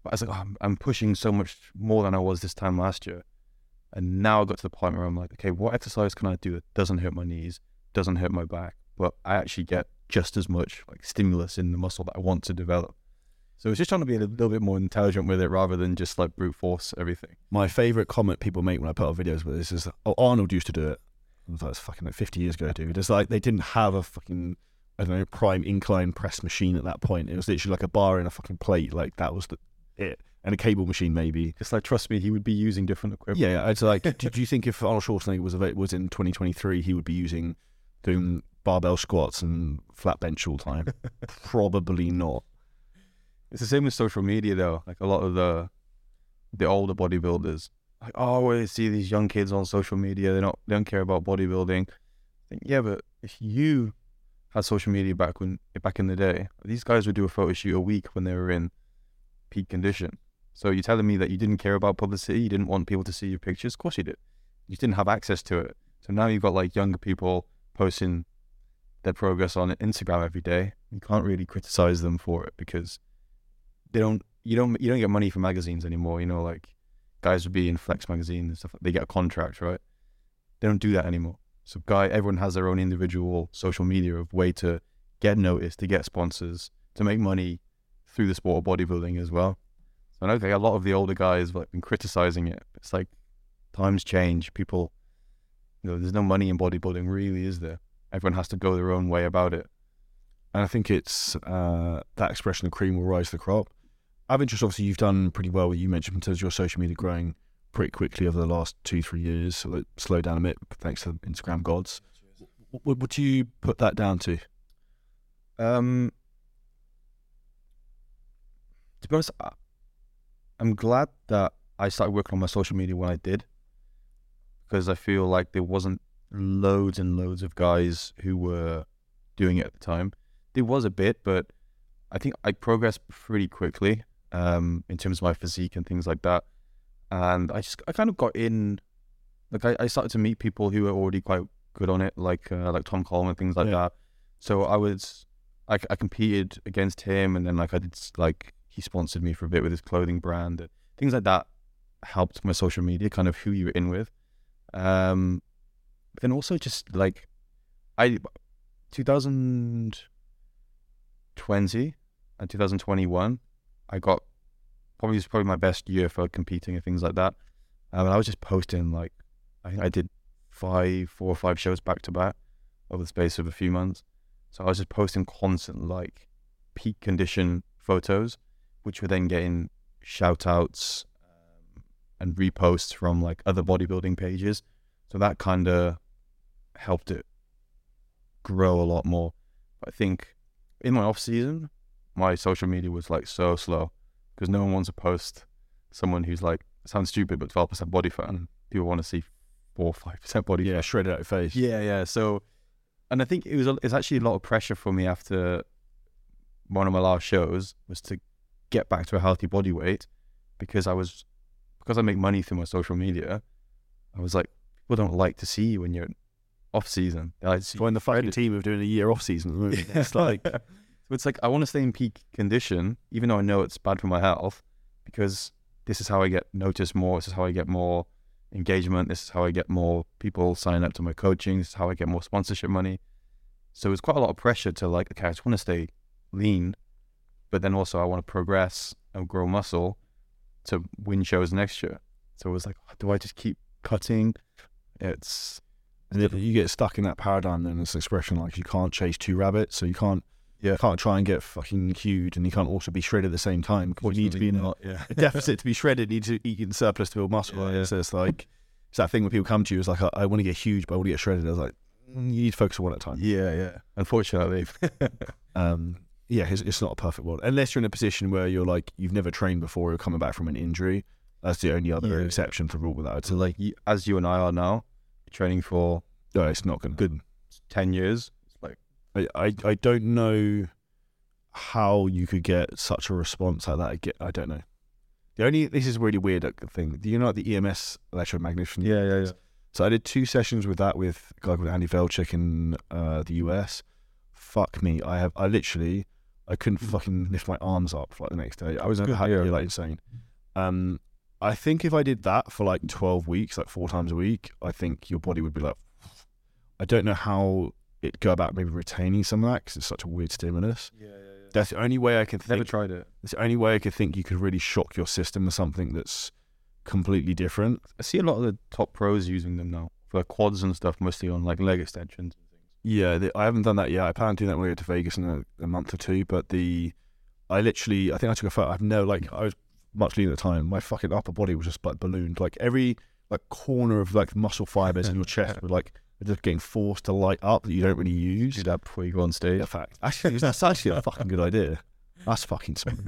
But I was like, oh, I'm, I'm pushing so much more than I was this time last year. And now I got to the point where I'm like, okay, what exercise can I do that doesn't hurt my knees, doesn't hurt my back, but I actually get just as much like stimulus in the muscle that I want to develop. So it's just trying to be a little bit more intelligent with it rather than just like brute force everything. My favorite comment people make when I put out videos with this is, "Oh, Arnold used to do it." I was like, "It's fucking like 50 years ago, dude." It's like they didn't have a fucking I don't know prime incline press machine at that point. It was literally like a bar and a fucking plate. Like that was the it, and a cable machine maybe. Just like trust me, he would be using different equipment. Yeah, yeah. It's like, <laughs> do, do you think if Arnold Schwarzenegger was was in 2023, he would be using doing barbell squats and flat bench all the time? <laughs> Probably not. It's the same with social media though. Like a lot of the the older bodybuilders, I see these young kids on social media. They don't they don't care about bodybuilding. I think yeah, but if you had social media back when back in the day, these guys would do a photo shoot a week when they were in peak condition. So you're telling me that you didn't care about publicity, you didn't want people to see your pictures? Of course you did. You didn't have access to it. So now you've got like younger people posting their progress on Instagram every day. You can't really criticize them for it because they don't you don't you don't get money from magazines anymore. You know, like guys would be in Flex magazine and stuff. They get a contract, right? They don't do that anymore. So guy, everyone has their own individual social media of way to get noticed, to get sponsors, to make money through the sport of bodybuilding as well. So I know like a lot of the older guys have like been criticizing it. It's like times change. People, you know, there's no money in bodybuilding, really, is there? Everyone has to go their own way about it. And I think it's uh, that expression, the cream will rise to the crop. I've interest, obviously, you've done pretty well. You mentioned in terms of your social media growing pretty quickly over the last two, three years. So it slowed down a bit thanks to Instagram gods. What would you put that down to? Um, to be honest, I'm glad that I started working on my social media when I did, because I feel like there wasn't loads and loads of guys who were doing it at the time. There was a bit, but I think I progressed pretty quickly um, in terms of my physique and things like that. And I just I kind of got in, like I, I started to meet people who were already quite good on it, like uh, like Tom Coleman, things like Yeah. that. So I was I, I competed against him, and then like I did like he sponsored me for a bit with his clothing brand and things like that. Helped my social media, kind of who you were in with. Um, but then also just like I 2020 and 2021, I got probably was probably my best year for competing and things like that. Um, and I was just posting like I think I did five, four or five shows back to back over the space of a few months. So I was just posting constant like peak condition photos, which were then getting shout outs um, and reposts from like other bodybuilding pages. So that kind of helped it grow a lot more. I think in my off season, my social media was like so slow because no one wants to post someone who's like sounds stupid but twelve percent body fat, and people want to see four or five percent body fat Yeah, shredded out your face. yeah, yeah. So, and I think it was it's actually a lot of pressure for me after one of my last shows was to get back to a healthy body weight because I was because I make money through my social media. I was like, people don't like to see you when you're off season. They like to see Join the fucking team of doing a year off season. at the moment. <laughs> It's like so it's like I want to stay in peak condition, even though I know it's bad for my health, because this is how I get noticed more. This is how I get more engagement. This is how I get more people sign up to my coaching. This is how I get more sponsorship money. So it's quite a lot of pressure to like, okay, I just want to stay lean, but then also I want to progress and grow muscle to win shows next year. So it was like, do I just keep cutting? It's And you get stuck in that paradigm, then this expression like you can't chase two rabbits, so you can't, Yeah. you can't try and get fucking huge, and you can't also be shredded at the same time. 'cause you need to be in a, not, yeah. a deficit to be shredded. You need to eat in surplus to build muscle. Yeah, yeah. So it's like it's that thing when people come to you, it's like I, I want to get huge, but I want to get shredded. I was like, mm, you need to focus on one at a time. Yeah, yeah. Unfortunately. <laughs> Um, yeah, it's, it's not a perfect world unless you're in a position where you're like you've never trained before, you're coming back from an injury. That's the only other Yeah. exception to rule with that. So like you, as you and I are now, training for no, it's not going to. Be good ten years. I, I, I don't know how you could get such a response like that. I, get, I don't know. The only this is a really weird thing. Do you know like the EMS electromagnetic? yeah, yeah, yeah. So I did two sessions with that with a guy called Andy Velchik in uh, the US. Fuck me, I have I literally I couldn't fucking lift my arms up for like the next day. I was happy, yeah. like insane. Um, I think if I did that for like twelve weeks, like four times a week, I think your body would be like. I don't know how it go about maybe retaining some of that because it's such a weird stimulus. Yeah, yeah, yeah. That's the only way I can Never think. tried it. It's the only way I could think you could really shock your system with something that's completely different. I see a lot of the top pros using them now for quads and stuff, mostly on like leg extensions and things. Yeah, the, I haven't done that yet. I plan on doing that when I go to Vegas in a, a month or two. But the, I literally, I think I took a photo. I've no like, I was much leaner at the time. My fucking upper body was just like ballooned. Like every like corner of like muscle fibers in your <laughs> chest were like were just getting forced to light up that you don't really use. Do that before you go on stage. In fact, actually, that's actually a fucking good idea. That's fucking smart.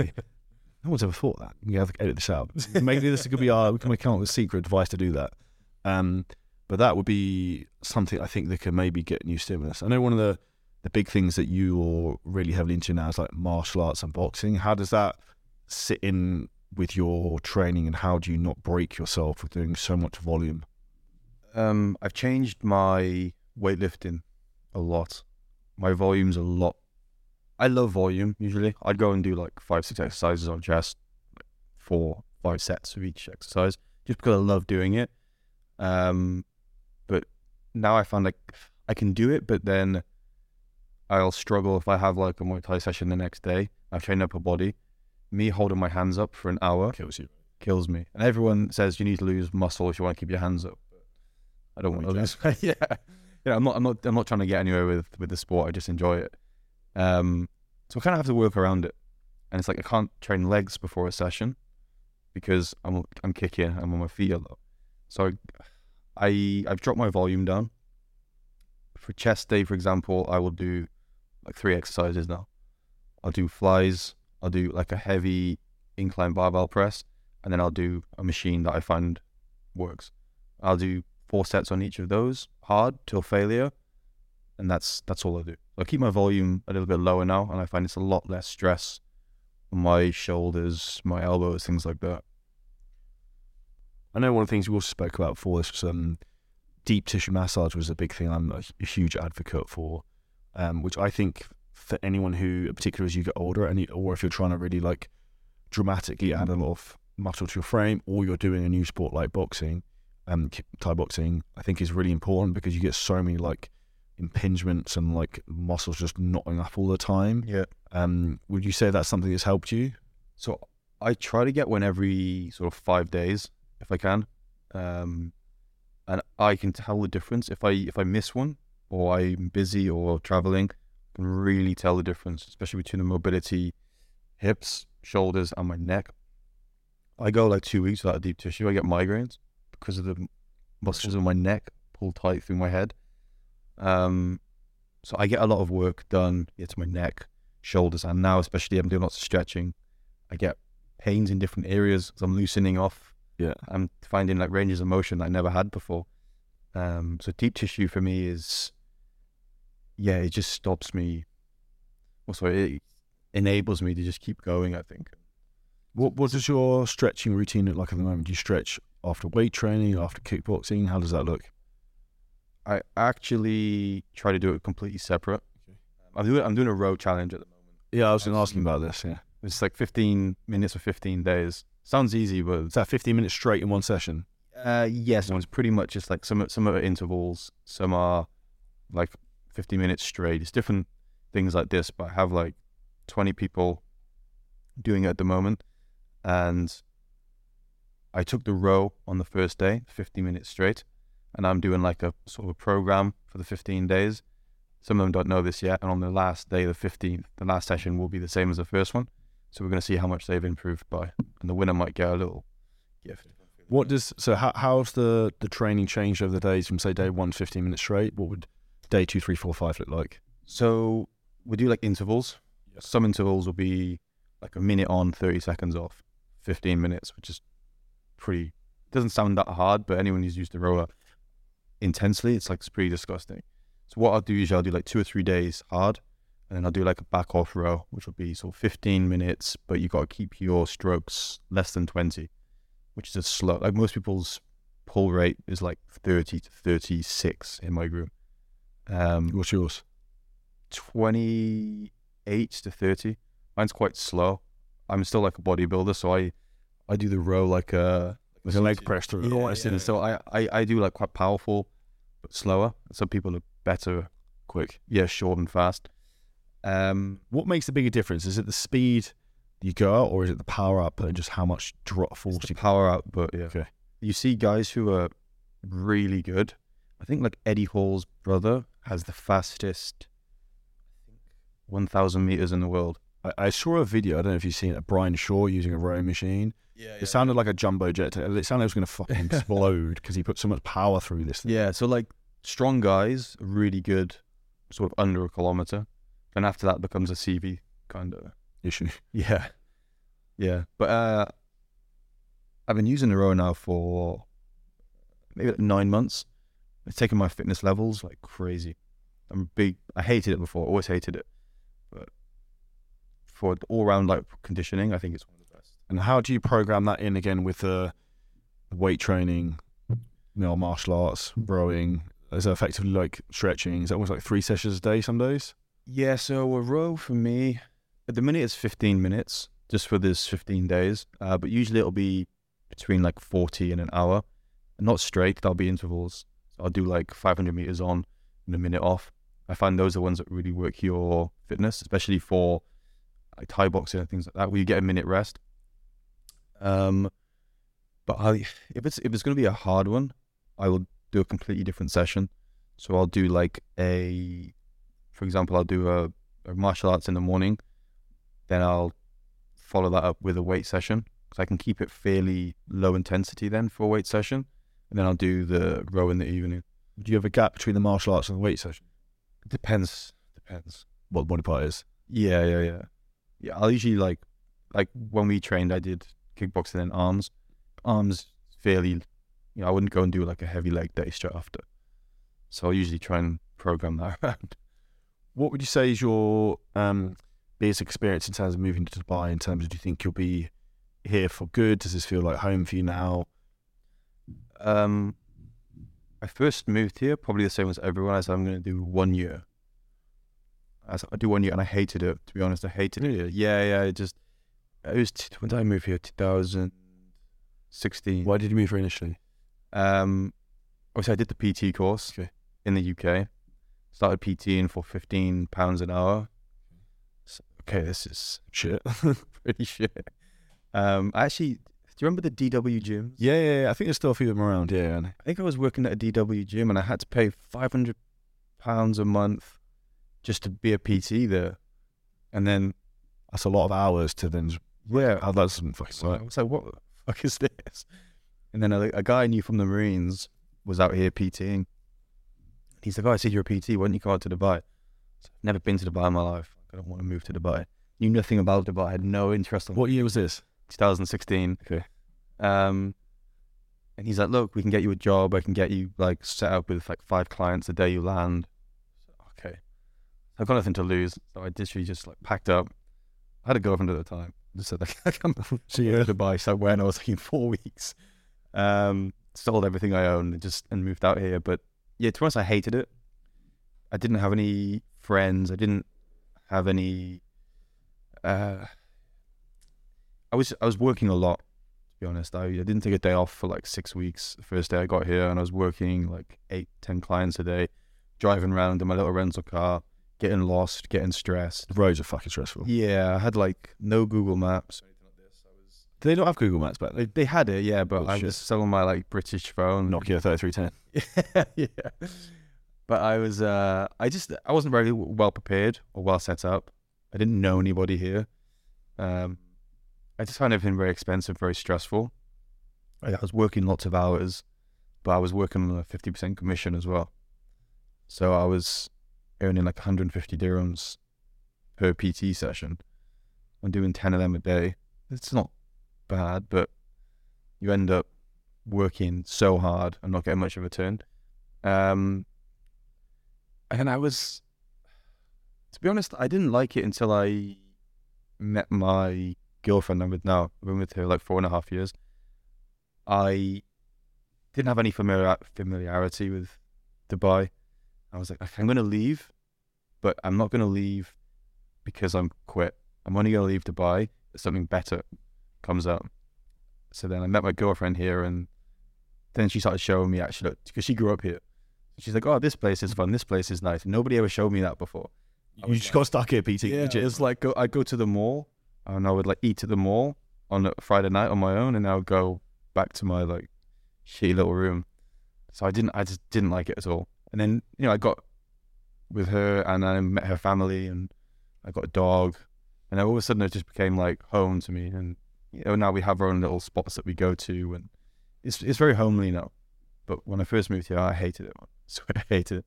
No one's ever thought that. You have to edit this out. <laughs> Maybe this could be our. We can come up with a secret device to do that. Um, but that would be something I think that could maybe get new stimulus. I know one of the the big things that you're really heavily into now is like martial arts and boxing. How does that sit in with your training, and how do you not break yourself with doing so much volume? Um, I've changed my weightlifting a lot. My volume's a lot. I love volume usually. I'd go and do like five, six exercises on chest, like four, five sets of each exercise, just because I love doing it. Um, but now I find like I can do it, but then I'll struggle if I have like a Muay Thai session the next day. I've trained up a body. Me holding my hands up for an hour Kills you. kills me. And everyone says you need to lose muscle if you want to keep your hands up. I don't want to lose. <laughs> yeah, yeah. I'm not. I'm not. I'm not trying to get anywhere with with the sport. I just enjoy it. Um, so I kind of have to work around it. And it's like I can't train legs before a session because I'm I'm kicking. I'm on my feet a lot. So I, I I've dropped my volume down. For chest day, for example, I will do like three exercises now. I'll do flies. I'll do like a heavy incline barbell press, and then I'll do a machine that I find works. I'll do four sets on each of those, hard till failure, and that's that's all I do. I keep my volume a little bit lower now, and I find it's a lot less stress on my shoulders, my elbows, things like that. I know one of the things we also spoke about before this was um, deep tissue massage was a big thing. I'm a, huge advocate for, um, which I think for anyone who, particularly as you get older, and or if you're trying to really like dramatically add a lot of muscle to your frame, or you're doing a new sport like boxing, um, ki- Thai boxing, I think is really important because you get so many like impingements and like muscles just knotting up all the time. Yeah. Um, would you say that's something that's helped you? So I try to get one every sort of five days if I can, um, and I can tell the difference if I if I miss one or I'm busy or traveling. I can really tell the difference, especially between the mobility, hips, shoulders, and my neck. I go like two weeks without deep tissue. I get migraines because of the muscles in my neck pull tight through my head. Um, so I get a lot of work done. Yeah, to my neck, shoulders, and now especially I'm doing lots of stretching. I get pains in different areas. So I'm loosening off. Yeah. I'm finding like ranges of motion I never had before. Um, so deep tissue for me is, yeah, it just stops me. Well, sorry, it enables me to just keep going. I think. What what does your stretching routine look like at the moment? Do you stretch after weight training, after kickboxing? How does that look? I actually try to do it completely separate. I'm doing I'm doing a row challenge at the moment. Yeah, I was going to ask you about this. Yeah, It's like 15 minutes for 15 days. Sounds easy, but is that 15 minutes straight in one session? Uh, yes, it's pretty much just like some some are intervals, some are like fifty minutes straight. It's different things like this, but I have like twenty people doing it at the moment, and I took the row on the first day, fifty minutes straight, and I'm doing like a sort of a program for the fifteen days. Some of them don't know this yet, and on the last day, the fifteenth, the last session will be the same as the first one. So we're going to see how much they've improved by, and the winner might get a little gift. What does so how how's the the training changed over the days from say day one 15 minutes straight? What would day two, three, four, five look like? So we do like intervals. Some intervals will be like a minute on, 30 seconds off, 15 minutes, which is pretty, doesn't sound that hard, but anyone who's used the rower intensely, it's like it's pretty disgusting. So what I'll do is I'll do like two or three days hard, and then I'll do like a back off row, which will be sort of 15 minutes, but you've got to keep your strokes less than 20, which is a slow. Like most people's pull rate is like 30 to 36 in my group. Um, What's yours? 28 to 30. Mine's quite slow. I'm still like a bodybuilder, so I I do the row like a Like a leg press through. yeah, yeah. So I, I I do like quite powerful, but slower. Some people are better, quick. yeah, short and fast. Um, What makes the bigger difference? Is it the speed you go out, or is it the power output and just how much drop force it's the you? power output. Yeah. Okay. You see guys who are really good. I think like Eddie Hall's brother has the fastest, I think, 1,000 meters in the world. I, I saw a video. I don't know if you've seen it. Brian Shaw using a rowing machine. Yeah. It sounded like a jumbo jet. It sounded like it was going to fucking <laughs> explode because he put so much power through this thing. Yeah, so like strong guys, really good, sort of under a kilometer. and after that becomes a CV kind of. Issue. <laughs> Yeah, yeah. But uh, I've been using the row now for maybe like nine months. It's taken my fitness levels like crazy. I'm big. I hated it before. Always hated it, but for all round like conditioning, I think it's one of the best. And how do you program that in again with the weight training, you know, martial arts, rowing? Is it effectively like stretching? Is that almost like three sessions a day some days? Yeah, so a row for me, at the minute it's 15 minutes just for this 15 days. Uh, but usually it'll be between like 40 and an hour. Not straight, there'll be intervals. So I'll do like 500 meters on and a minute off. I find those are the ones that really work your fitness, especially for like Thai boxing and things like that, where you get a minute rest. Um, but I, if it's if it's going to be a hard one, I will do a completely different session. So I'll do like a, for example, I'll do a, a martial arts in the morning, then I'll follow that up with a weight session because I can keep it fairly low intensity then for a weight session, and then I'll do the row in the evening. Do you have a gap between the martial arts and the weight session? Depends. Depends. What the body part is? Yeah, yeah, yeah. Yeah, I'll usually like, like when we trained, I did kickboxing and arms. Arms fairly, you know, I wouldn't go and do like a heavy leg day straight after. So I'll usually try and program that <laughs> around. What would you say is your um, biggest experience in terms of moving to Dubai? In terms of, do you think you'll be here for good? Does this feel like home for you now? Um, I first moved here probably the same as everyone. I said I'm going to do one year. I, I do one year, and I hated it. To be honest, I hated it. Yeah, yeah. It just it was t- when did I move here? 2016. Why did you move here initially? Um, obviously, I did the PT course Okay. in the UK. Started PTing for fifteen pounds an hour. So, okay, this is Shit. <laughs> pretty shit. Um, I actually, do you remember the DW gyms? yeah, yeah, yeah. I think there's still a few of them around. Yeah, and I think I was working at a DW gym and I had to pay five hundred pounds a month just to be a PT there. And then that's a lot of hours to then. yeah, Oh, that doesn't fucking So I work. was like, what the fuck is this? And then a, a guy I knew from the Marines was out here PTing. He's like, oh, I see you're a PT. Why don't you come out to Dubai? So I've never been to Dubai in my life. I don't want to move to Dubai. Knew nothing about Dubai. had no interest in What year was this? 2016. Okay. Um, and he's like, look, we can get you a job. I can get you like set up with like five clients the day you land. I've got nothing to lose. So I literally just like packed up. I had a girlfriend at the time. Just said, <laughs> like, I come So to yeah, Dubai. So I went. I was like in four weeks. Um, sold everything I owned and just and moved out here. But yeah, to be honest, I hated it. I didn't have any friends. I didn't have any. Uh, I was I was working a lot. To be honest, I, I didn't take a day off for like six weeks. The first day I got here, and I was working like eight, ten clients a day, driving around in my little rental car, getting lost, getting stressed. the roads are fucking stressful. Yeah, I had like no Google Maps or anything like this. I was don't have Google Maps but they, they had it, yeah, but Oh, I shit. was still on my like British phone. Nokia 3310. yeah. <laughs> Yeah. But I was, uh, I just, I wasn't very well prepared or well set up. I didn't know anybody here. Um, I just found everything very expensive, very stressful. I I was working lots of hours, but I was working on a 50% commission as well. So I was earning like 150 dirhams per PT session. I'm doing 10 of them a day. It's not bad, but you end up working so hard and not getting much of a return. Um, and I was, to be honest, I didn't like it until I met my girlfriend I'm with now. I've been with her like four and a half years. I didn't have any familiar- familiarity with Dubai. I was like, "Okay, I'm going to leave, but I'm not going to leave because I'm quit. I'm only going to leave Dubai if something better comes up. So then I met my girlfriend here, and then she started showing me actually because she grew up here. She's like, "Oh, this place is mm-hmm. fun. This place is nice." Nobody ever showed me that before. You just like- got stuck here, PT. yeah, it's like go, I'd go to the mall and I would like eat at the mall on a Friday night on my own, and I would go back to my like shitty little room. So I didn't, I just didn't like it at all. And then you know I got with her and I met her family and I got a dog, and all of a sudden it just became like home to me. And you know now we have our own little spots that we go to, and it's it's very homely now. But when I first moved here, I hated it. <laughs> I I hated it.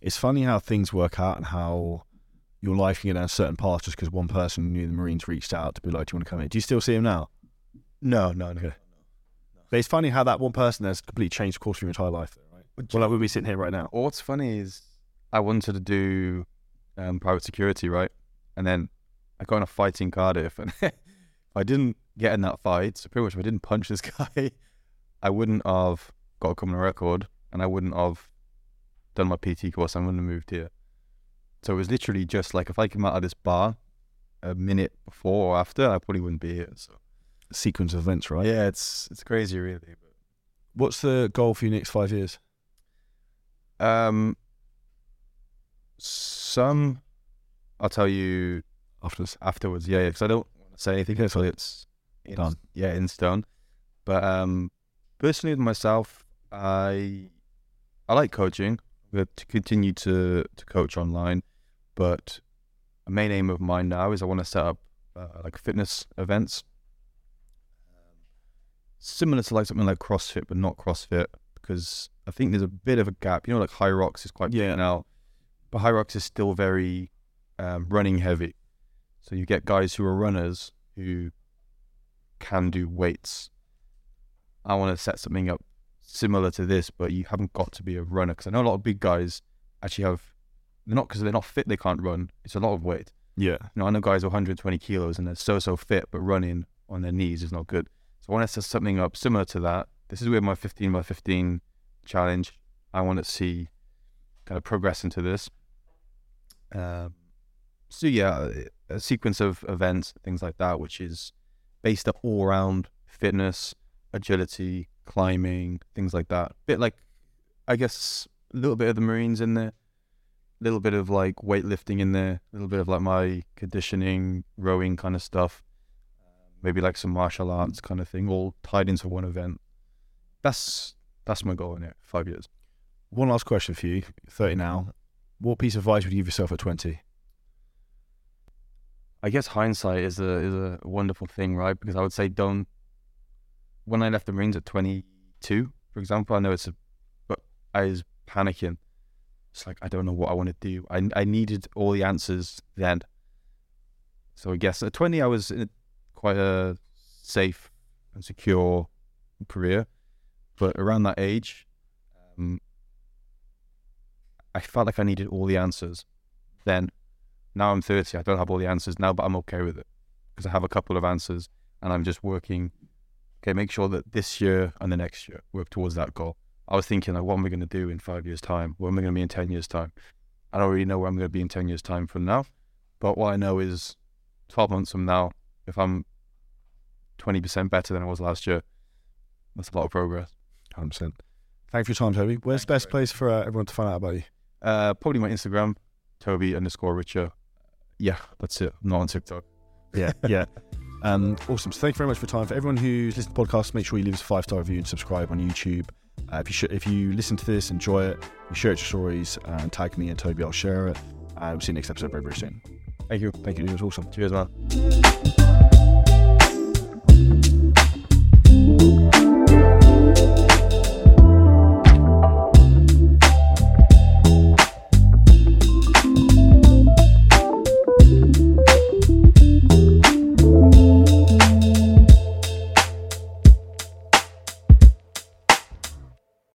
It's funny how things work out and how your life can get down a certain path just because one person knew the Marines reached out to be like, "Do you want to come in?" Do you still see him now? No, no, no. Okay. But it's funny how that one person has completely changed the course of your entire life? Well, like we'll be sitting here right now. What's funny is I wanted to do um, private security, right? And then I got in a fight in Cardiff, and <laughs> I didn't get in that fight, so pretty much if I didn't punch this <laughs> guy, I wouldn't have got a criminal record, and I wouldn't have done my PT course. I wouldn't have moved here. So it was literally just like if I came out of this bar a minute before or after, I probably wouldn't be here. So Sequence of events, right? yeah, it's it's crazy, really. What's the goal for your next five years? Um, some, I'll tell you, afterwards. afterwards. Yeah, because I don't want to say anything until it's in, Done. Yeah, in stone. But um, personally, with myself, I I like coaching. I'm to continue to to coach online, but a main aim of mine now is I want to set up uh, like fitness events, similar to like something like CrossFit, but not CrossFit, because I think there's a bit of a gap. You know, like HYROX is quite Yeah. now, but HYROX is still very um, running heavy. So you get guys who are runners who can do weights. I want to set something up similar to this, but you haven't got to be a runner because I know a lot of big guys actually have. They're not because they're not fit. They can't run. It's a lot of weight. Yeah. You know, I know guys are 120 kilos and they're so so fit, but running on their knees is not good. So I want to set something up similar to that. This is where my 15 by 15 challenge. I want to see kind of progress into this. Um, so yeah, a sequence of events, things like that, which is based all around fitness, agility, climbing, things like that. Bit like, I guess, a little bit of the Marines in there, a little bit of like weightlifting in there, a little bit of like my conditioning, rowing kind of stuff, maybe like some martial arts kind of thing, all tied into one event. That's that's my goal in it. Five years. One last question for you. 30 now. What piece of advice would you give yourself at 20? I guess hindsight is a is a wonderful thing, right? Because I would say don't. When I left the Marines at 22, for example, I know it's a, but I was panicking. It's like I don't know what I want to do. I I needed all the answers then. So I guess at 20, I was in quite a safe and secure career, but around that age, um, I felt like I needed all the answers then now I'm 30. I don't have all the answers now, but I'm okay with it because I have a couple of answers and I'm just working. Okay, make sure that this year and the next year work towards that goal. I was thinking, like, what am I going to do in five years' time? Where am I going to be in 10 years' time? I don't really know where I'm going to be in 10 years' time from now. But what I know is 12 months from now, if I'm 20% better than I was last year, that's a lot of progress. 100%. Thank you for your time, Toby. Where's the best place for uh, everyone to find out about you? Uh, probably my Instagram, Toby underscore Richer. Yeah, that's it. I'm not on TikTok. Yeah, <laughs> yeah. Um, awesome. So thank you very much for your time. For everyone who's listened to the podcast, make sure you leave us a five star review and subscribe on YouTube. Uh, if you sh- if you listen to this, enjoy it, you share it to your stories uh, and tag me and Toby. I'll share it. Uh, we'll see you next episode very very soon. Thank you. Thank you. It was awesome. Cheers, man.